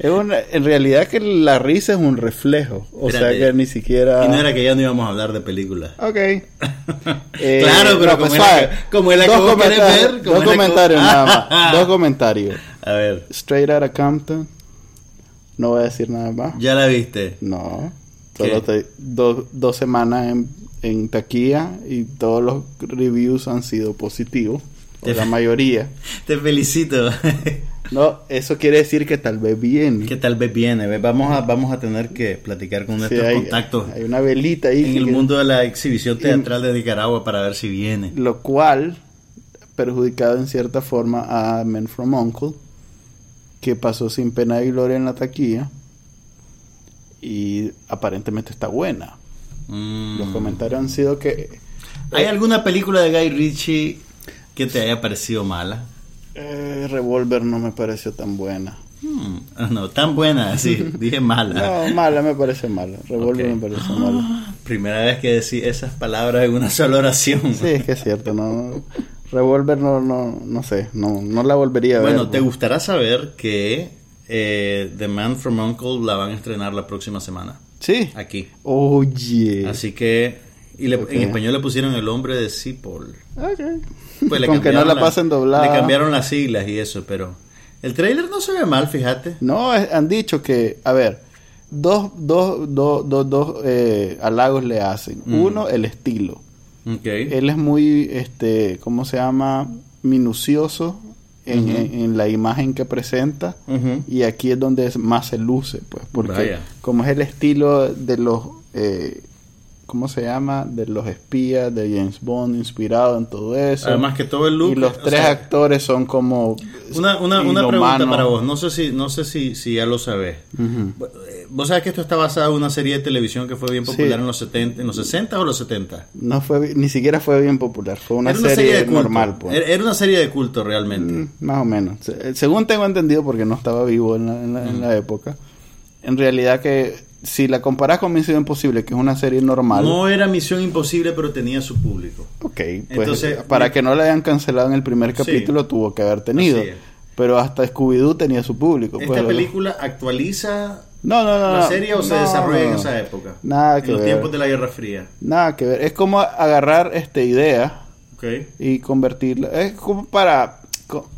Es una, en realidad que la risa es un reflejo. O Espérate. sea que ni siquiera... Y no era que ya no íbamos a hablar de películas. Ok. Eh, Claro, pero como es la suave. que- como es la que Dos comentarios- ver, como Dos que comentarios nada más. Dos comentarios. A ver, Straight Outta Compton. No voy a decir nada más. ya la viste. No. Solo te- do- dos semanas en, en taquilla y todos los reviews han sido positivos. O la mayoría. Te felicito. No, eso quiere decir que tal vez viene. que tal vez viene. Vamos a, vamos a tener que platicar con Sí, nuestros hay, contactos hay una velita ahí. en que- el mundo de la exhibición teatral de Nicaragua para ver si viene. Lo cual perjudicado en cierta forma a Men from Uncle, que pasó sin pena y gloria en la taquilla. Y aparentemente está buena. Mm. Los comentarios han sido que ¿Hay alguna película de Guy Ritchie que te haya parecido mala? Eh, Revolver no me pareció tan buena. Hmm, ah, No, tan buena, sí, dije mala. No, mala me parece mala. Revolver me parece mala. Primera vez que decís esas palabras en una sola oración. Sí, es que es cierto, no. Revolver no, no, no sé, no, no la volvería a ver. Bueno, te gustará saber que eh, The Man from Uncle la van a estrenar la próxima semana. Sí. Aquí. Oye. Así que. Y le- Ok. en español le pusieron el hombre de Cipoll. Ok. Pues le Con que no la la- pasen doblada. Le cambiaron las siglas y eso, pero. El trailer no se ve mal, fíjate. No, es- han dicho que, a ver, dos, dos, dos, dos, dos eh, halagos le hacen. Mm. Uno, el estilo. Ok. Él es muy, este, ¿cómo se llama? Minucioso en, en- en la imagen que presenta. Y aquí es donde es- más se luce, pues, porque Vaya. como es el estilo de los, eh, ¿cómo se llama? De los espías de James Bond, inspirado en todo eso. Además que todo el look. y los tres sea, actores son como Una, una, una pregunta para vos. No sé si, no sé si, si ya lo sabes. Ujú. Eh, Vos sabés que esto está basado en una serie de televisión que fue bien Sí. popular en los 70, en los 60 o los 70. No fue, ni siquiera fue bien popular, fue una, era serie, de normal, pues. Era, una serie de culto realmente. Mm, más o menos. Se- Según tengo entendido, porque no estaba vivo en la, en la- en la época, en realidad que si la comparas con Misión Imposible, que es una serie normal, No era Misión Imposible, pero tenía su público. ok, pues Entonces, para me- que no la hayan cancelado en el primer Sí. capítulo tuvo que haber tenido. Pero hasta Scooby-Doo tenía su público. ¿Esta pues, película actualiza No, no, no. la serie o se No, desarrolla en esa época? Nada que En los ver. tiempos de la Guerra Fría. Nada que ver. Es como agarrar esta idea Ok. y convertirla. Es como para,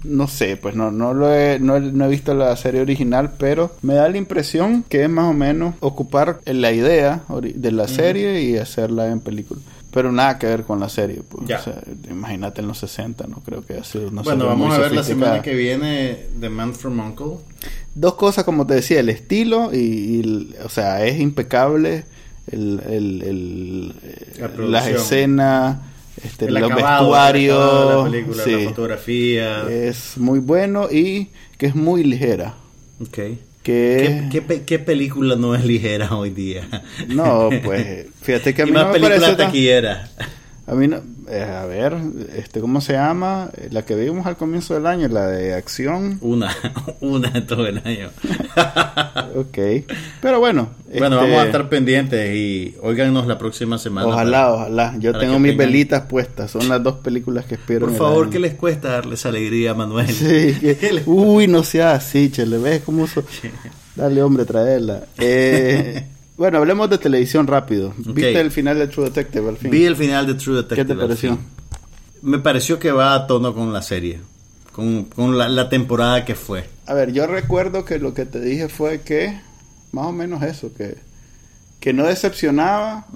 no sé, pues no, no lo he, no, he- no he visto la serie original, pero me da la impresión que es más o menos ocupar la idea de la serie y hacerla en película. Pero nada que ver con la serie. Pues. Ya. O sea, imagínate en los 60, no creo que haya sido una bueno, serie vamos muy a ver la semana que viene The Man from Uncle. Dos cosas, como te decía, el estilo y, o sea, es impecable. El, el, el- La producción. las escenas, este, El los acabado, el vestuarios, de la película, sí, la fotografía. es muy bueno y que es muy ligera. Ok. Que ¿Qué, qué, qué película no es ligera hoy día? no, pues fíjate que a y mí más no me película parece tan- taquillera. A mí no, eh, a ver, este, ¿cómo se llama? La que vimos al comienzo del año, la de acción. Una, una de todo el año. Ok, pero bueno. bueno, este, vamos a estar pendientes y óiganos la próxima semana. Ojalá, para- ojalá. Yo tengo mis tengan- velitas puestas. Son las dos películas que espero. Por favor. ¿qué les cuesta darles alegría a Manuel? Sí, que- uy, no sea así, chele. ¿Ves cómo so- Dale, hombre, traerla. Eh, bueno, hablemos de televisión rápido. ¿Viste el final de True Detective al fin? Vi el final de True Detective. ¿Qué te pareció? Me pareció que va a tono con la serie, con, con la, la temporada que fue. A ver, yo recuerdo que lo que te dije fue que, más o menos eso, que, que no decepcionaba,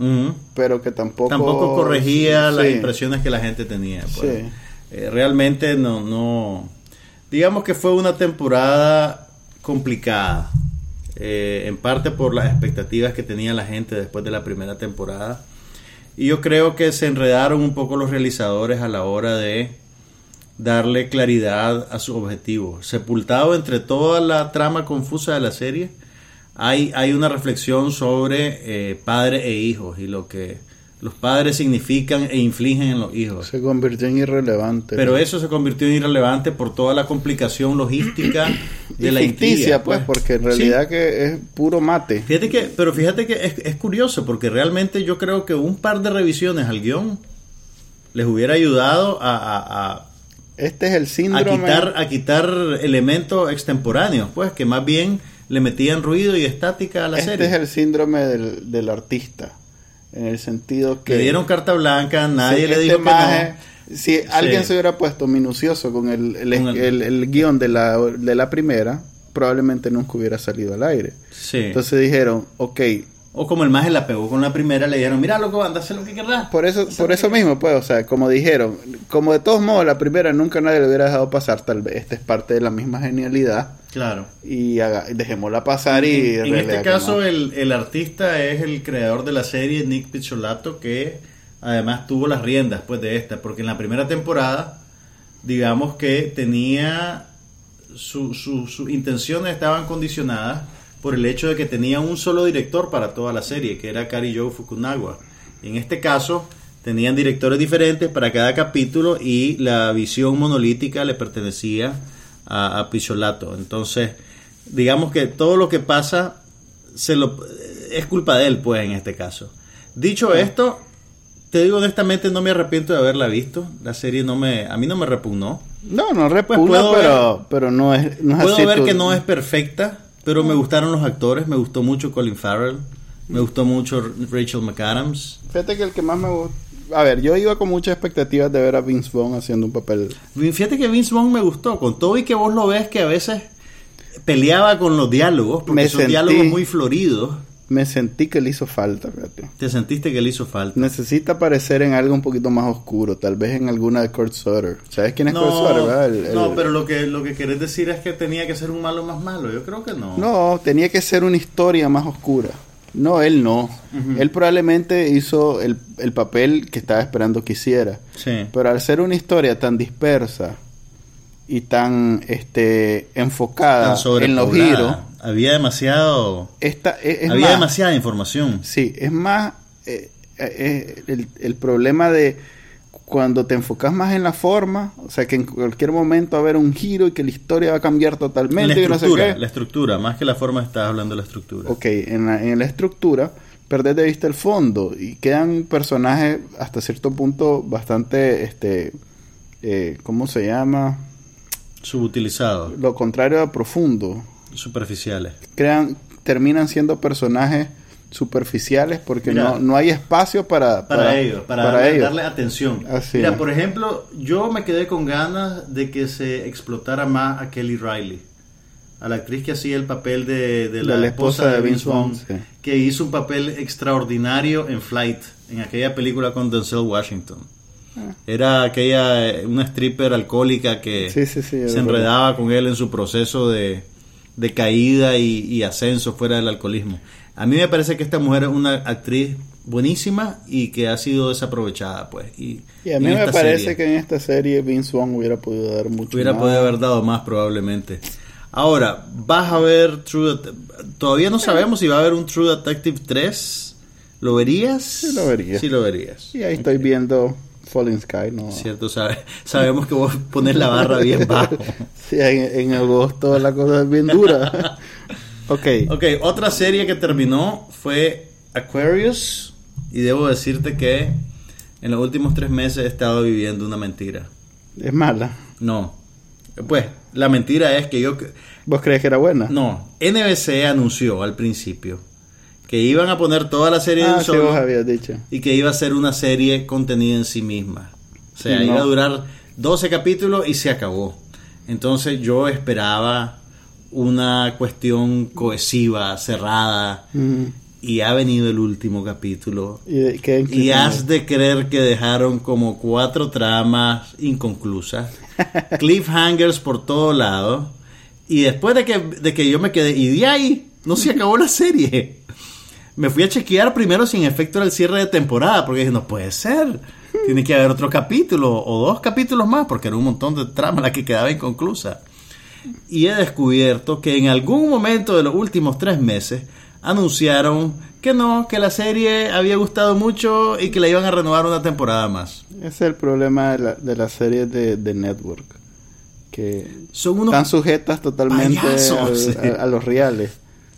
pero que tampoco... Tampoco corregía las Sí. impresiones que la gente tenía. pues. Sí. Eh, realmente no, no. Digamos que fue una temporada complicada. Eh, en parte por las expectativas que tenía la gente después de la primera temporada. Y yo creo que se enredaron un poco los realizadores a la hora de darle claridad a su objetivo. Sepultado entre toda la trama confusa de la serie, hay, hay una reflexión sobre eh, padre e hijos y lo que los padres significan e infligen en los hijos. Se convirtió en irrelevante. Pero eso se convirtió en irrelevante por toda la complicación logística de y la ficticia, intriga, pues, porque en realidad que es puro mate. Fíjate que, pero fíjate que es, es curioso, porque realmente yo creo que un par de revisiones al guion les hubiera ayudado a, a- a- Este es el a síndrome. quitar, a quitar elementos extemporáneos, pues, que más bien le metían ruido y estática a la este serie. es el síndrome del, del artista. En el sentido que. Le dieron carta blanca, nadie Sí, le este dijo que maje, no. Si alguien se hubiera puesto minucioso con el, el, Con el- el- el guion de la, de la primera, probablemente nunca hubiera salido al aire. Sí. Entonces dijeron, ok, o como el maje la pegó con la primera, le dijeron, mira loco, anda, lo que querrás. por eso, por eso mismo, pues, o sea, como dijeron, como de todos modos la primera nunca nadie le hubiera dejado pasar, tal vez esta es parte de la misma genialidad Claro. y haga- dejémosla pasar y... En, en este caso, el, el artista es el creador de la serie, Nick Pizzolato, que además tuvo las riendas pues, de esta, porque en la primera temporada, digamos que tenía su- su- sus intenciones estaban condicionadas por el hecho de que tenía un solo director para toda la serie, que era Kari Joe Fukunaga. Y en este caso, tenían directores diferentes para cada capítulo y la visión monolítica le pertenecía a, a Pizzolato. Entonces, digamos que todo lo que pasa se lo, es culpa de él, pues, en este caso. Dicho esto, te digo honestamente, no me arrepiento de haberla visto. La serie no me, a mí no me repugnó. No, no repugna, Pues pero, pero no es, no es Puedo así ver tu- que no es perfecta, pero me gustaron los actores. Me gustó mucho Colin Farrell. Me gustó mucho Rachel McAdams. Fíjate que el que más me gusta... A ver, yo iba con muchas expectativas de ver a Vince Vaughn haciendo un papel... Fíjate que Vince Vaughn me gustó, con todo y que vos lo ves que a veces peleaba con los diálogos, porque Me son sentí- diálogos muy floridos. Me sentí que le hizo falta, fíjate. Te sentiste que le hizo falta. Necesita aparecer en algo un poquito más oscuro, tal vez en alguna de Kurt Sutter. ¿Sabes quién es Kurt Sutter, verdad? El- el- no, pero lo que, lo que querés decir es que tenía que ser un malo más malo. Yo creo que no. No, tenía que ser una historia más oscura. No, él no. Él probablemente hizo el, el papel que estaba esperando que hiciera. Sí. Pero al ser una historia tan dispersa y tan este enfocada Tan en los giros, Había demasiado. esta es, es había más- demasiada información. Sí, es más eh, eh, el, el problema de cuando te enfocas más en la forma, o sea que en cualquier momento va a haber un giro y que la historia va a cambiar totalmente la y no sé estructura, qué. la estructura, más que la forma estás hablando de la estructura. Ok, en la, en la estructura perdés de vista el fondo y quedan personajes hasta cierto punto bastante, este, eh, ¿cómo se llama? Subutilizados, Lo contrario a profundo. Superficiales. Crean, terminan siendo personajes superficiales porque Mira, no, no hay espacio para, para, ellos, para, darle, ellos. darle atención. Así Mira, es. por ejemplo, yo me quedé con ganas de que se explotara más a Kelly Riley, a la actriz que hacía el papel de, de la, esposa, de Vince Vaughn, sí. que hizo un papel extraordinario en Flight, en aquella película con Denzel Washington. Ah. Era aquella, eh, una stripper alcohólica que Sí, sí, se enredaba con él en su proceso de, de caída y, y ascenso fuera del alcoholismo. A mí me parece que esta mujer es una actriz buenísima y que ha sido desaprovechada, pues. Y, Y a mí me parece serie que en esta serie Vince Vaughn hubiera podido dar mucho hubiera más. podido haber dado más probablemente. Ahora, vas a ver True Todavía no sabemos si va a haber un True Detective 3. ¿Lo verías? Sí, lo vería. Sí, lo verías. Y ahí estoy viendo Falling Sky, ¿no? Cierto, sabe- sabemos que vos pones la barra bien bajo. Sí, en, en agosto la cosa es bien dura. ok. Ok, otra serie que terminó fue Aquarius. Y debo decirte que en los últimos tres meses he estado viviendo una mentira. Es mala. No. Pues, la mentira es que yo... ¿Vos crees que era buena? No, NBC anunció al principio que iban a poner toda la serie Ah, un sí, solo vos habías dicho. y que iba a ser una serie contenida en sí misma. O sea, no. iba a durar 12 capítulos y se acabó. Entonces yo esperaba una cuestión cohesiva, cerrada, y ha venido el último capítulo. ¿Y qué has de creer que dejaron como cuatro tramas inconclusas, cliffhangers por todo lado, y después de que, de que yo me quedé, y de ahí no se acabó la serie. Me fui a chequear primero si en efecto era el cierre de temporada, porque dije, no puede ser. Tiene que haber otro capítulo o dos capítulos más, porque era un montón de tramas la que quedaba inconclusa. Y he descubierto que en algún momento de los últimos tres meses anunciaron que no, que la serie había gustado mucho y que la iban a renovar una temporada más. Ese es el problema de, la, de las series de, de Network. Que Son unos están sujetas totalmente payasos. al- a, a los reales.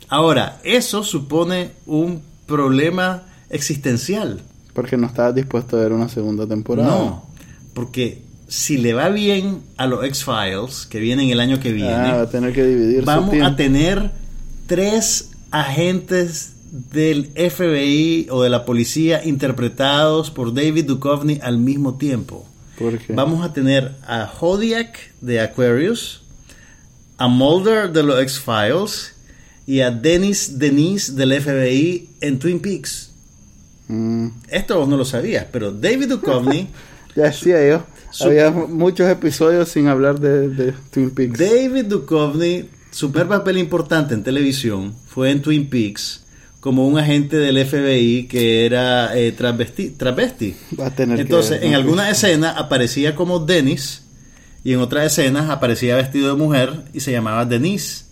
Ahora, eso supone un problema existencial. Porque no estabas dispuesto a ver una segunda temporada. No, porque si le va bien a los X-Files, que vienen el año que viene, Ah, va a tener que dividir su vamos a tener tres agentes del FBI o de la policía interpretados por David Duchovny al mismo tiempo. ¿Por qué? Vamos a tener a Hodiak de Aquarius, a Mulder de los X-Files y a Dennis Denise del FBI en Twin Peaks. Mm, Esto vos no lo sabías, pero David Duchovny, ya decía yo. Había muchos episodios sin hablar de, de Twin Peaks. David Duchovny, su primer papel importante en televisión fue en Twin Peaks como un agente del FBI que era eh, travesti. travesti. Va a tener que Entonces, ver, en alguna escena aparecía como Dennis y en otras escenas aparecía vestido de mujer y se llamaba Denise.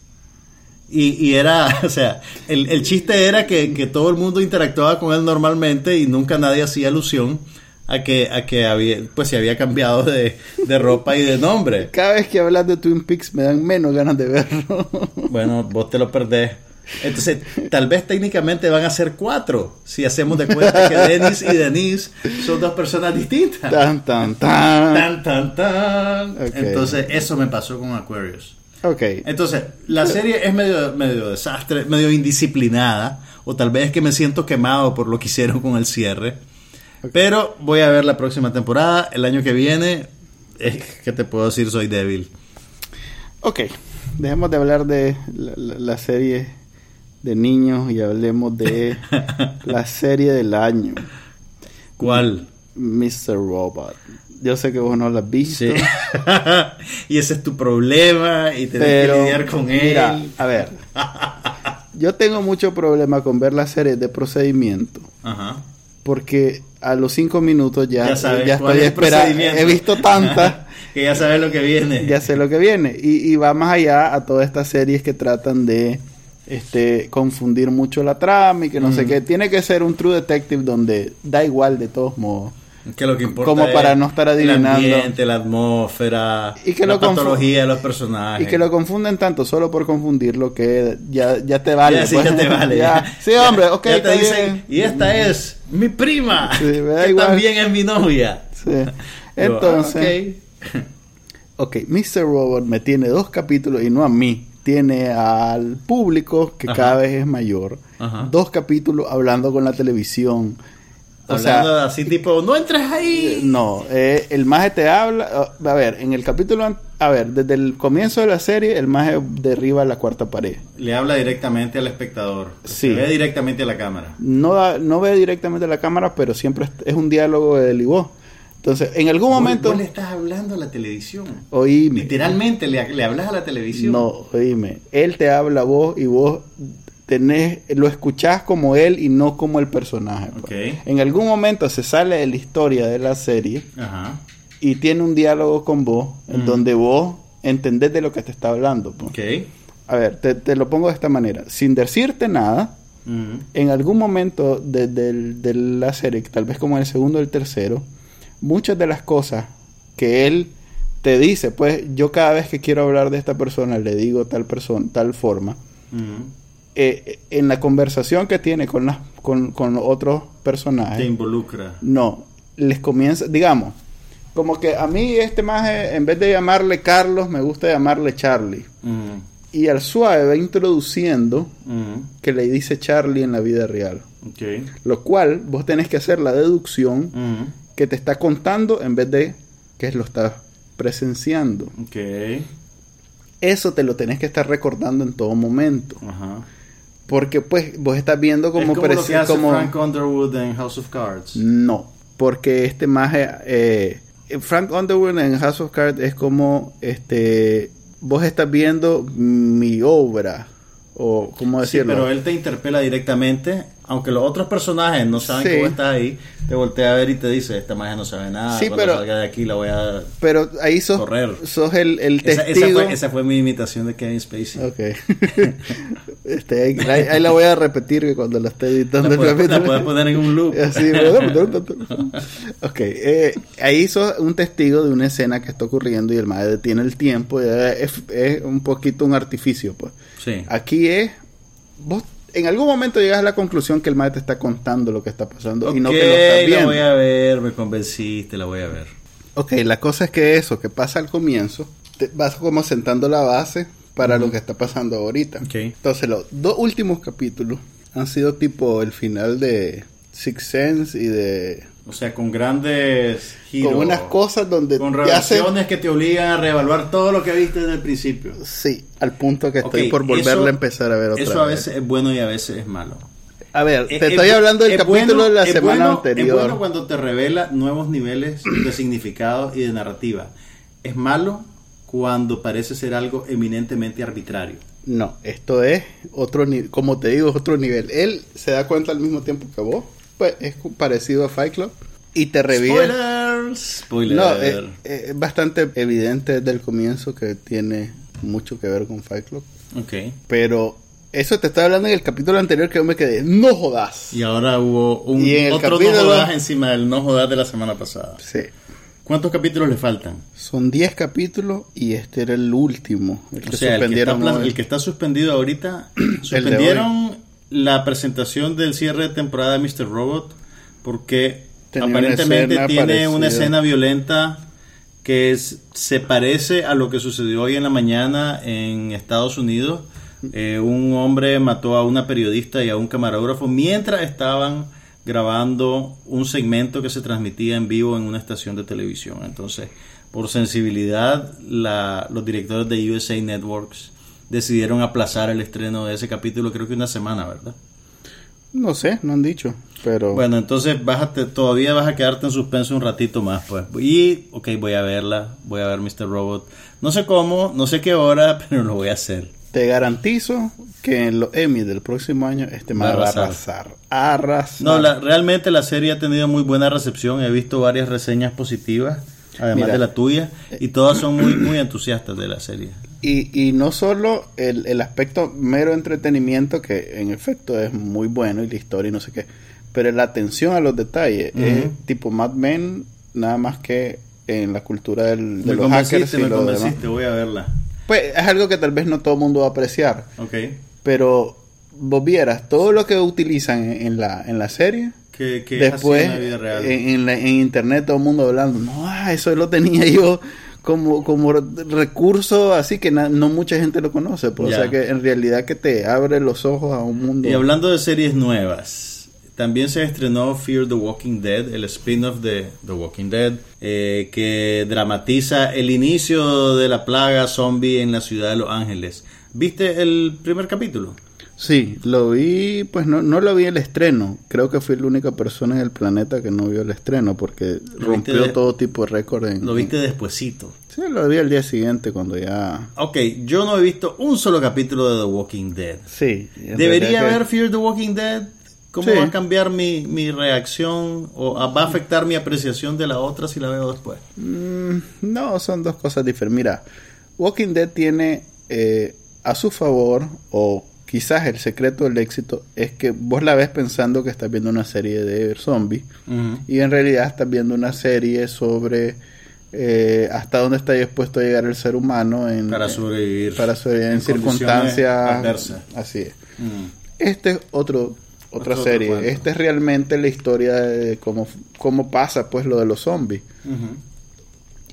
Y, y era, o sea, el, el chiste era que, que todo el mundo interactuaba con él normalmente y nunca nadie hacía alusión a que, a que había, pues se había cambiado de, de ropa y de nombre. Cada vez que hablas de Twin Peaks me dan menos ganas de verlo. Bueno, vos te lo perdés. Entonces, tal vez técnicamente van a ser cuatro, si hacemos de cuenta que Dennis y Denise son dos personas distintas. tan, tan, tan. Tan, tan. Entonces, eso me pasó con Aquarius. Ok. Entonces, la serie es medio, medio desastre, medio indisciplinada, o tal vez es que me siento quemado por lo que hicieron con el cierre. Pero voy a ver la próxima temporada, el año que viene. Eh, ¿Qué te puedo decir? Soy débil. Ok. Dejemos de hablar de la, la- la serie de niños y hablemos de la serie del año. ¿Cuál? Mr. Robot. Yo sé que vos no la has visto. Sí. y ese es tu problema y tenés Pero, que lidiar con mira, él. a ver. Yo tengo mucho problema con ver las series de procedimiento. Ajá. Porque a los cinco minutos ya, Ya sabes ya estoy es esperando. He visto tantas. que ya sabes lo que viene. ya sé lo que viene. Y, y va más allá a todas estas series que tratan de este confundir mucho la trama y que no sé Mm. qué. Tiene que ser un True Detective donde da igual de todos modos. Que lo que importa Como es para no estar adivinando. El ambiente, la atmósfera, Y que la lo patología de los personajes. Y que lo confunden tanto solo por confundirlo que ya, ya te vale. Ya, sí, pues. ya te vale. Ya. ya. Sí, hombre, ok. Ya te dicen, y esta es mi prima, Sí, que igual. también es mi novia. Sí. Entonces, ah, ok. ok, Mr. Robot me tiene dos capítulos y no a mí. tiene al público que Ajá. cada vez es mayor. Ajá. Dos capítulos hablando con la televisión. O Hablando sea, así tipo, no entres ahí. no, eh, el maje te habla. A ver, en el capítulo. A ver, desde el comienzo de la serie, el maje derriba la cuarta pared. Le habla directamente al espectador. Sí. Se ve directamente a la cámara. No, no ve directamente la cámara, pero siempre es, un diálogo de él y vos. Entonces, en algún momento. Vos le estás hablando a la televisión. Oíme. Literalmente le, le hablas a la televisión. No, oíme. Él te habla a vos y vos tenés, lo escuchás como él y no como el personaje. pues. Ok. En algún momento se sale de la historia de la serie Ajá. y tiene un diálogo con vos en Mm. donde vos entendés de lo que te está hablando. pues. Ok. A ver, te, te lo pongo de esta manera. Sin decirte nada, Ujú. en algún momento de, del- de la serie, tal vez como en el segundo o el tercero, muchas de las cosas que él te dice, pues yo cada vez que quiero hablar de esta persona le digo tal persona, tal forma, Ujú. Eh, en la conversación que tiene con, las, con, con otros Te personajes, involucra. no, les comienza, digamos, como que a mí este maje, en vez de llamarle Carlos, me gusta llamarle Charlie. Y al suave va introduciendo que le dice Charlie en la vida real. Ok. Lo cual vos tenés que hacer la deducción que te está contando en vez de que lo estás presenciando. Ok. Eso te lo tenés que estar recordando en todo momento. Ajá. Porque pues vos estás viendo como... es como lo que hace como- Frank Underwood en House of Cards. No, porque este maje... eh, Frank Underwood en House of Cards es como... este Vos estás viendo mi obra. O cómo Sí, decirlo. pero él te interpela directamente, aunque los otros personajes no saben Sí. que vos estás ahí, te voltea a ver y te dice, esta magia no sabe nada, Sí, cuando pero- salga de aquí la voy a... Pero ahí sos, Correr. sos el, testigo. esa fue, esa fue mi imitación de Kevin Spacey. Ok. este, ahí, ahí la voy a repetir cuando la esté editando La puedes, la capítulo. puedes poner en un loop. Así, ok, eh, ahí sos un testigo de una escena que está ocurriendo y el madre detiene el tiempo. y es, es un poquito un artificio, pues. Sí. Aquí es. Vos en algún momento llegas a la conclusión que el madre te está contando lo que está pasando y no que lo estás la viendo. voy a ver, me convenciste, la voy a ver. Ok, la cosa es que eso que pasa al comienzo, te vas como sentando la base para lo que está pasando ahorita. Ok. Entonces, los dos últimos capítulos han sido tipo el final de Six Sense y de. O sea, con grandes giros. con unas cosas donde Con revelaciones que te obligan a reevaluar todo lo que viste desde el principio. Sí, al punto que estoy por volverla eso- a empezar a ver otra Eso a vez. veces es bueno y a veces es malo. A ver, Eh, te es estoy hablando del es capítulo bueno- de la semana bueno- anterior. Es bueno cuando te revela nuevos niveles de significado y de narrativa. Es malo cuando parece ser algo eminentemente arbitrario. No, esto es otro nivel, como te digo, es otro nivel. Él se da cuenta al mismo tiempo que vos, es parecido a Fight Club y te revive. Spoilers. Spoiler. No, es, es bastante evidente desde el comienzo que tiene mucho que ver con Fight Club. ok. Pero eso te estaba hablando en el capítulo anterior que yo me quedé, no jodas. Y ahora hubo un Y otro no capítulo- jodas encima del no jodas de la semana pasada. Sí. ¿Cuántos capítulos le faltan? Son 10 capítulos y este era el último. El que sea, el que, está, suspendieron el que está suspendido ahorita, de suspendieron la presentación del cierre de temporada de Mr. Robot porque Tenía aparentemente tiene una escena violenta que es- se parece a lo que sucedió hoy en la mañana en Estados Unidos. Eh, un hombre mató a una periodista y a un camarógrafo mientras estaban grabando un segmento que se transmitía en vivo en una estación de televisión. Entonces, por sensibilidad, la- los directores de USA Networks decidieron aplazar el estreno de ese capítulo, creo que una semana, ¿verdad? No sé, no han dicho. Pero Bueno, entonces bájate, todavía vas a quedarte en suspenso un ratito más, pues. Y, ok, voy a verla, voy a ver Mr. Robot. No sé cómo, no sé qué hora, pero lo voy a hacer. te garantizo que en los Emmy del próximo año este Va a man va a arrasar. arrasar. Arrasar. No, la- realmente la serie ha tenido muy buena recepción. He visto varias reseñas positivas, además Mira. de la tuya, y todas son muy, muy entusiastas de la serie. Y, y no solo el, el aspecto mero entretenimiento, que en efecto es muy bueno, y la historia y no sé qué, pero la atención a los detalles es Ujú. tipo Mad Men, nada más que en la cultura del, de Me los hackers y me lo demás. voy a verla. Pues es algo que tal vez no todo el mundo va a apreciar, Ok. pero vos vieras todo lo que utilizan en, la, en la serie. Que, que Después, es en la vida real. en, en la- en internet todo el mundo hablando, no, ah, eso lo tenía yo como, como recurso así que na- no mucha gente lo conoce. Pues. O sea que en realidad que te abre los ojos a un mundo. Y hablando de series nuevas, también se estrenó Fear the Walking Dead, el spin-off de The Walking Dead, eh, que dramatiza el inicio de la plaga zombie en la ciudad de Los Ángeles. ¿Viste el primer capítulo? Sí, lo vi, pues no, no lo vi el estreno. Creo que fui la única persona en el planeta que no vio el estreno porque rompió de- todo tipo de récord. En, Lo viste despuesito. Sí, lo vi al día siguiente cuando ya... Ok, yo no he visto un solo capítulo de The Walking Dead. Sí. en ¿Debería que- ver Fear the Walking Dead? ¿Cómo Sí. va a cambiar mi, mi reacción o va a afectar mi apreciación de la otra si la veo después? Mm, no, son dos cosas diferentes. Mira, Walking Dead tiene eh, a su favor, o quizás el secreto del éxito, es que vos la ves pensando que estás viendo una serie de zombies y en realidad estás viendo una serie sobre eh, hasta dónde está dispuesto a llegar el ser humano en, Para sobrevivir. para sobrevivir en, en circunstancias adversas. así es. Mm. Este es otro otra Otro serie. Esta es realmente la historia de cómo, cómo pasa pues lo de los zombies.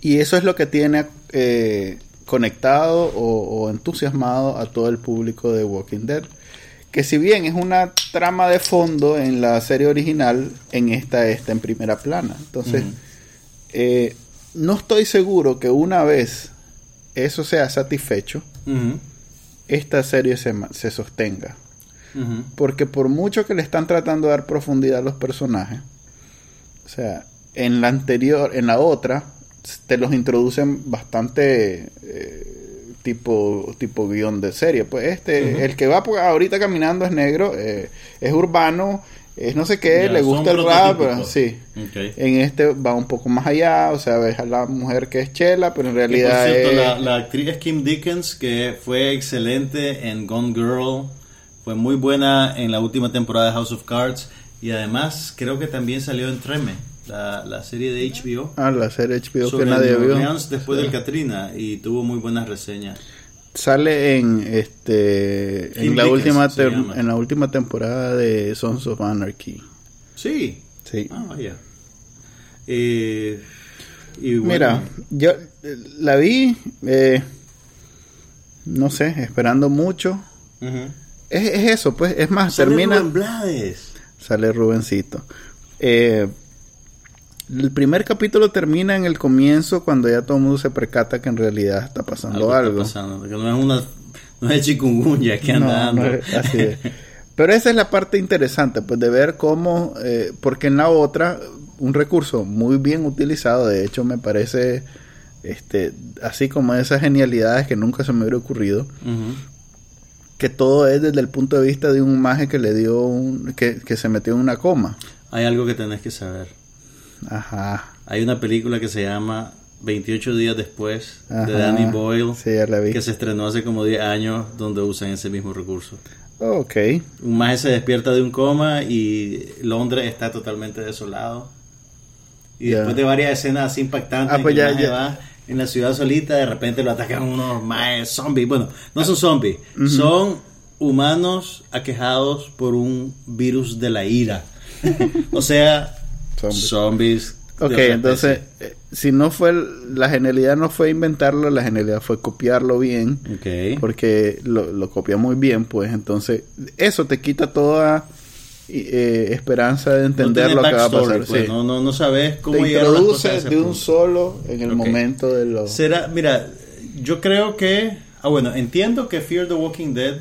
Y eso es lo que tiene eh, conectado o, o entusiasmado a todo el público de Walking Dead. Que si bien es una trama de fondo en la serie original, en esta está en primera plana. Entonces, eh, no estoy seguro que una vez eso sea satisfecho, esta serie se, se sostenga. Porque por mucho que le están tratando de dar profundidad a los personajes, o sea, en la anterior, en la otra, te los introducen bastante eh, tipo, tipo guion de serie. Pues este, el que va ahorita caminando es negro, eh, es urbano, es no sé qué, Ya, le gusta el rap, prototípicos. sí. Ok. En este va un poco más allá, o sea, ves a la mujer que es chela, pero en por realidad cierto, es... la, la actriz es Kim Dickens, que fue excelente en Gone Girl, fue muy buena en la última temporada de House of Cards y además creo que también salió en Treme, la, la serie de HBO. Ah, la serie HBO que sobre nadie New vio. Después Sí. del Katrina y tuvo muy buenas reseñas. Sale en este Kim en la Dickens última en la última temporada de Sons of Anarchy. Sí. Sí. Ah, vaya. Eh, y bueno, Mira, yo la vi eh, no sé, esperando mucho. ujú. Es, es eso, pues, es más, Sale termina Rubén Blades. sale Rubencito. Eh, el primer capítulo termina en el comienzo cuando ya todo el mundo se percata que en realidad está pasando Algo algo. está pasando, que no es una no es chikungunya que anda No, no dando. es- así es. Pero esa es la parte interesante, pues de ver cómo, eh, porque en la otra, un recurso muy bien utilizado, de hecho me parece, este, así como esas genialidades que nunca se me hubiera ocurrido, que todo es desde el punto de vista de un maje que le dio, un, que, que se metió en una coma. Hay algo que tenés que saber. Ajá. Hay una película que se llama 28 días después Ajá. de Danny Boyle Sí, ya la vi. que se estrenó hace como 10 años donde usan ese mismo recurso. Ok. Un maje se despierta de un coma y Londres está totalmente desolado. Y después de varias escenas así impactantes, Ah, pues ya- ya. va en la ciudad solita, de repente lo atacan unos majes zombies. Bueno, no son zombies, son humanos aquejados por un virus de la ira. o sea, Zombies. zombies. Ok, entonces, eh, si no fue, el- la genialidad no fue inventarlo, la genialidad fue copiarlo bien. especie. Ok. porque lo, lo copia muy bien, pues entonces eso te quita toda eh, esperanza de entender no lo que va a pasar. pues, sí. no, no, no sabes cómo te de un punto. solo en el momento de lo... Será, mira, yo creo que, ah bueno, entiendo que Fear the Walking Dead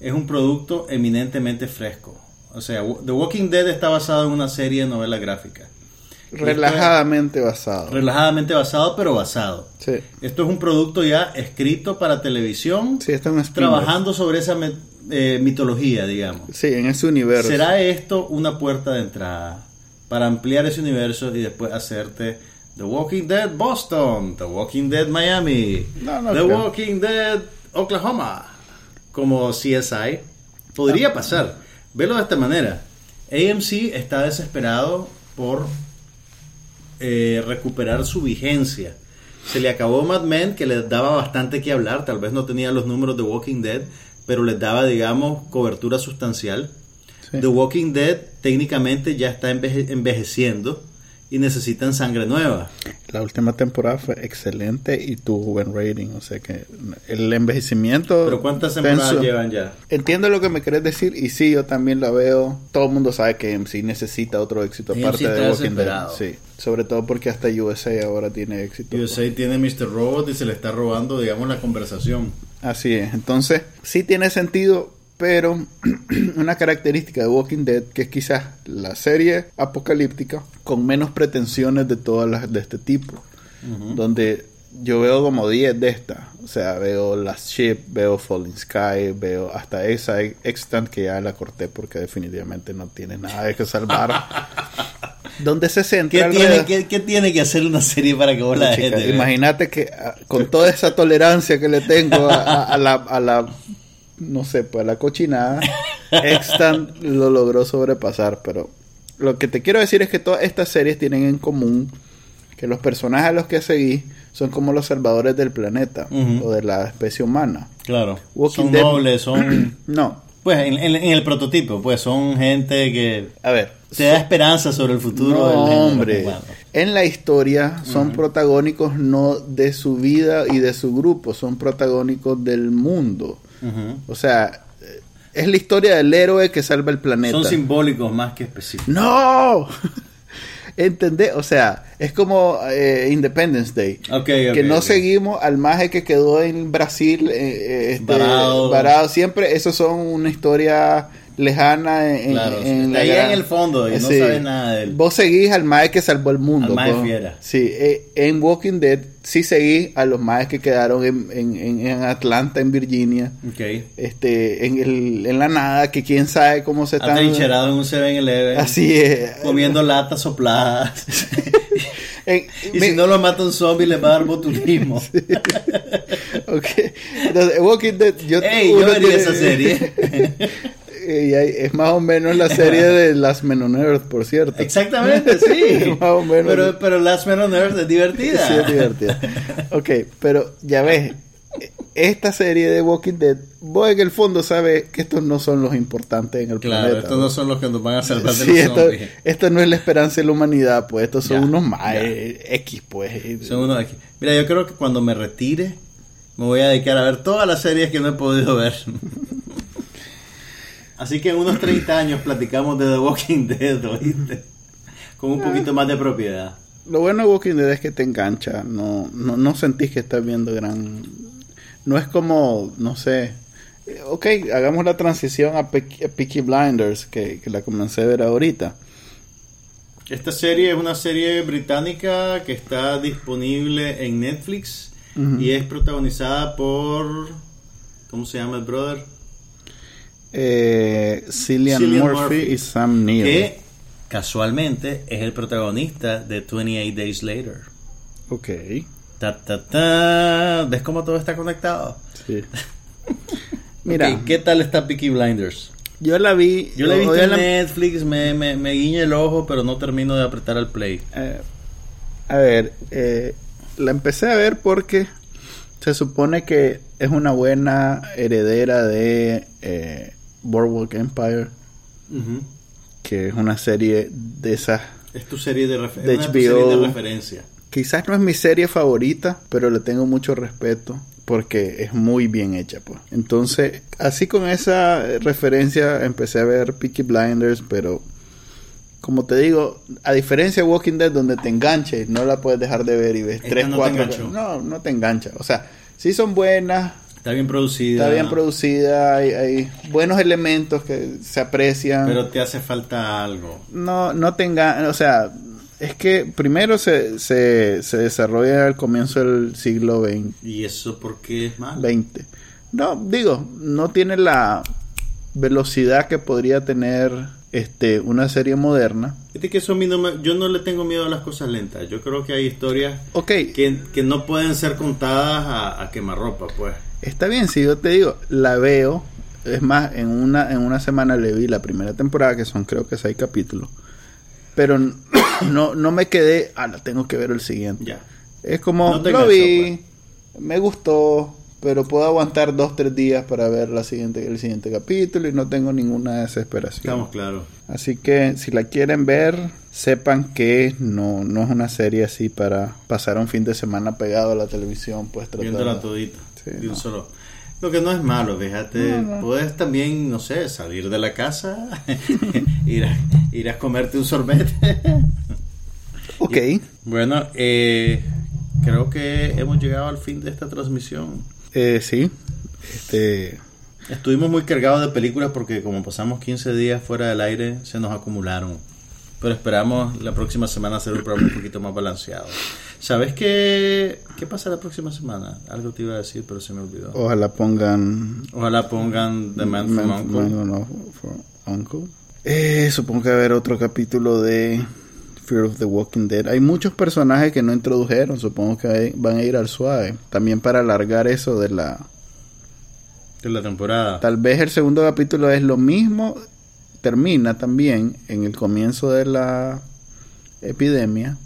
es un producto eminentemente fresco. O sea, The Walking Dead está basado en una serie de novela gráfica. relajadamente basado. Relajadamente basado, pero basado. sí. Esto es un producto ya escrito para televisión, sí, está en trabajando sobre esa eh, mitología, digamos. Sí, en ese universo. ¿Será esto una puerta de entrada para ampliar ese universo y después hacerte The Walking Dead Boston, The Walking Dead Miami, No, no The creo. Walking Dead Oklahoma, como CSI? Podría pasar. Velo de esta manera. AMC está desesperado por eh, recuperar su vigencia. Se le acabó Mad Men, que les daba bastante que hablar. Tal vez no tenía los números de Walking Dead, pero les daba, digamos, cobertura sustancial. Sí. The Walking Dead técnicamente ya está enveje- envejeciendo y necesitan sangre nueva. La última temporada fue excelente y tuvo buen rating, o sea que el envejecimiento... ¿Pero cuántas temporadas llevan ya? Entiendo lo que me querés decir y sí, yo también la veo. Todo el mundo sabe que MC necesita otro éxito aparte de Walking Dead. Sí, sobre todo porque hasta USA ahora tiene éxito. USA tiene Mr. Robot y se le está robando, digamos, la conversación. Así es. Entonces, sí tiene sentido, pero una característica de Walking Dead que es quizás la serie apocalíptica con menos pretensiones de todas las de este tipo, donde yo veo como 10 de estas, o sea, veo Last Ship, veo Falling Sky, veo hasta esa extant que ya la corté porque definitivamente no tiene nada de que salvar. donde se centra ¿Qué tiene, alrededor- qué, qué tiene que hacer una serie para que vos la? Imagínate que ah, con toda esa tolerancia que le tengo a, a- a la, a la, no sé, pues la cochinada, Extant lo logró sobrepasar. Pero lo que te quiero decir es que todas estas series tienen en común que los personajes a los que seguís son como los salvadores del planeta o de la especie humana. Claro. Walking son Dead- nobles, son... No, Pues en, en- en el prototipo, pues son gente que a ver. te da esperanza sobre el futuro No, del género hombre. humano. En la historia son protagónicos no de su vida y de su grupo, son protagónicos del mundo. O sea, eh, es la historia del héroe que salva el planeta. Son simbólicos más que específicos. ¡No! ¿Entendés? O sea, es como eh, Independence Day. Ok, que ok, no seguimos al maje que quedó en Brasil eh, este, Varado. varado. Siempre, esos son una historia lejana en, Claro, en está la ahí gran- en el fondo y no Sí. sabes nada de él. Vos seguís al maje que salvó el mundo. Al fiera. Sí, eh, en Walking Dead sí seguís a los majes que quedaron en, en- Atlanta, en Virginia. Este, en, el, en la nada, que quién sabe cómo se están... Atrincherado en un 7-Eleven. Así es. Comiendo latas sopladas. En- y me- si no lo mata un zombie, le va a dar botulismo. Ok. Entonces, Walking Dead, yo, Ey, yo vería tiene- esa serie. Eh, y hay- es más o menos la serie de Las Men on Earth, por cierto. Exactamente, sí. Más o menos. Pero, pero Last Man on Earth es divertida. Sí, es divertida. Ok, pero ya ves, esta serie de Walking Dead, vos en el fondo sabes que estos no son los importantes en el Claro, planeta. estos no son los que nos van a salvar de Sí, los esto, zombies. esto no es la esperanza de la humanidad, pues estos son Ya, unos más eh, X, pues. Son uno de aquí. Mira, yo creo que cuando me retire, me voy a dedicar a ver todas las series que no he podido ver. Así que en unos 30 años platicamos de The Walking Dead, ¿oíste? Con un poquito más de propiedad. Lo bueno de Walking Dead es que te engancha, no, no, no sentís que estás viendo gran... No es como, no sé... eh, Ok, hagamos la transición a, Pe- a Peaky Blinders, que, que la comencé a ver ahorita. Esta serie es una serie británica que está disponible en Netflix y es protagonizada por... ¿Cómo se llama el brother? Eh, Cillian, Cillian Murphy, Murphy. y Sam Neill. Que casualmente es el protagonista de 28 Days Later. Ok, Ta, ta, ta. ¿Ves cómo todo está conectado? sí. Mira, ¿Qué tal está Peaky Blinders? yo la vi... Yo la he visto en la- Netflix, me, me, me guiña el ojo, pero no termino de apretar al play. Eh, a ver, eh, la empecé a ver porque se supone que es una buena heredera de eh, Boardwalk Empire, que es una serie de esas. Es tu serie de, refer- De HBO. series de referencia. Quizás no es mi serie favorita, pero le tengo mucho respeto porque es muy bien hecha, pues. Entonces, así con esa referencia empecé a ver Peaky Blinders, pero como te digo, a diferencia de Walking Dead donde te enganche, no la puedes dejar de ver y ves Esta tres, no te cuatro, enganchó. no, no te engancha. O sea, sí son buenas, Está bien producida. está bien producida, hay, hay buenos elementos que se aprecian. Pero te hace falta algo. no, no tenga, o sea, es que primero se, se, se desarrolla al comienzo del siglo XX. ¿Y eso por qué es malo? 20. No, digo, no tiene la velocidad que podría tener este una serie moderna. Fíjate que eso a mí no me- yo no le tengo miedo a las cosas lentas. Yo creo que hay historias Ok, que, que no pueden ser contadas a, a quemarropa, pues. Está bien, si yo te digo, la veo, es más, en una, en una semana le vi la primera temporada, que son creo que seis capítulos, pero no, no me quedé, ah, la tengo que ver el siguiente. Ya. Es como, No lo vi, me gustó, pero puedo aguantar dos, tres días para ver la siguiente, el siguiente capítulo y no tengo ninguna desesperación. Estamos claros. Así que si la quieren ver, sepan que no, no es una serie así para pasar un fin de semana pegado a la televisión, pues tratar Viéndola todita. Sí, de un no. solo. Lo que no es malo, fíjate. No, no. Puedes también, no sé, salir de la casa, ir, a, ir a comerte un sorbete. Ok. bueno, eh, creo que hemos llegado al fin de esta transmisión. Eh, sí. Este, Estuvimos muy cargados de películas porque como pasamos 15 días fuera del aire, se nos acumularon. Pero esperamos la próxima semana hacer un programa un poquito más balanceado. ¿Sabes qué, qué pasa la próxima semana? Algo te iba a decir, pero se me olvidó. ojalá pongan Ojalá pongan The Man from Man- Uncle. Man from Uncle. Eh, supongo que va a haber otro capítulo de Fear of the Walking Dead. Hay muchos personajes que no introdujeron. Supongo que hay- van a ir al suave. También para alargar eso de la... de la temporada. Tal vez el segundo capítulo es lo mismo. Termina también en el comienzo de la epidemia.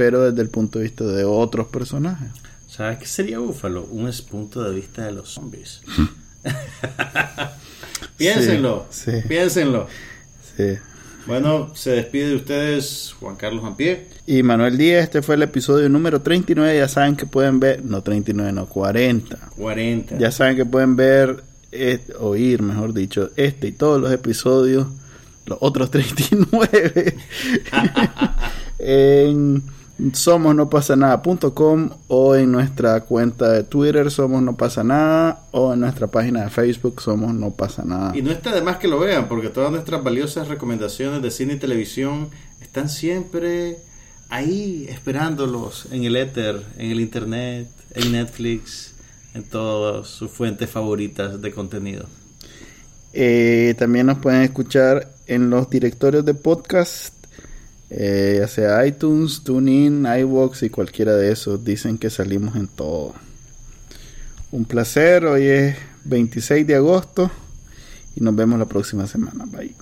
Pero desde el punto de vista de otros personajes. ¿Sabes qué sería Búfalo? Un punto de vista de los zombies. piénsenlo, Sí, sí. piénsenlo. Sí. Bueno, se despide de ustedes Juan Carlos Ampié. Y Manuel Díaz, este fue el episodio número 39. Ya saben que pueden ver, no 39, no 40. 40. Ya saben que pueden ver, eh, oír, mejor dicho, este y todos los episodios, los otros 39, en somosnopasanada.com o en nuestra cuenta de Twitter Somos No Pasa Nada o en nuestra página de Facebook Somos No Pasa Nada. Y no está de más que lo vean, porque todas nuestras valiosas recomendaciones de cine y televisión están siempre ahí esperándolos en el éter, en el internet, en Netflix, en todas sus fuentes favoritas de contenido. Eh, también nos pueden escuchar en los directorios de podcast, eh, ya sea iTunes, TuneIn, iVoox y cualquiera de esos. Dicen que salimos en todo. Un placer, hoy es 26 de agosto y nos vemos la próxima semana. Bye.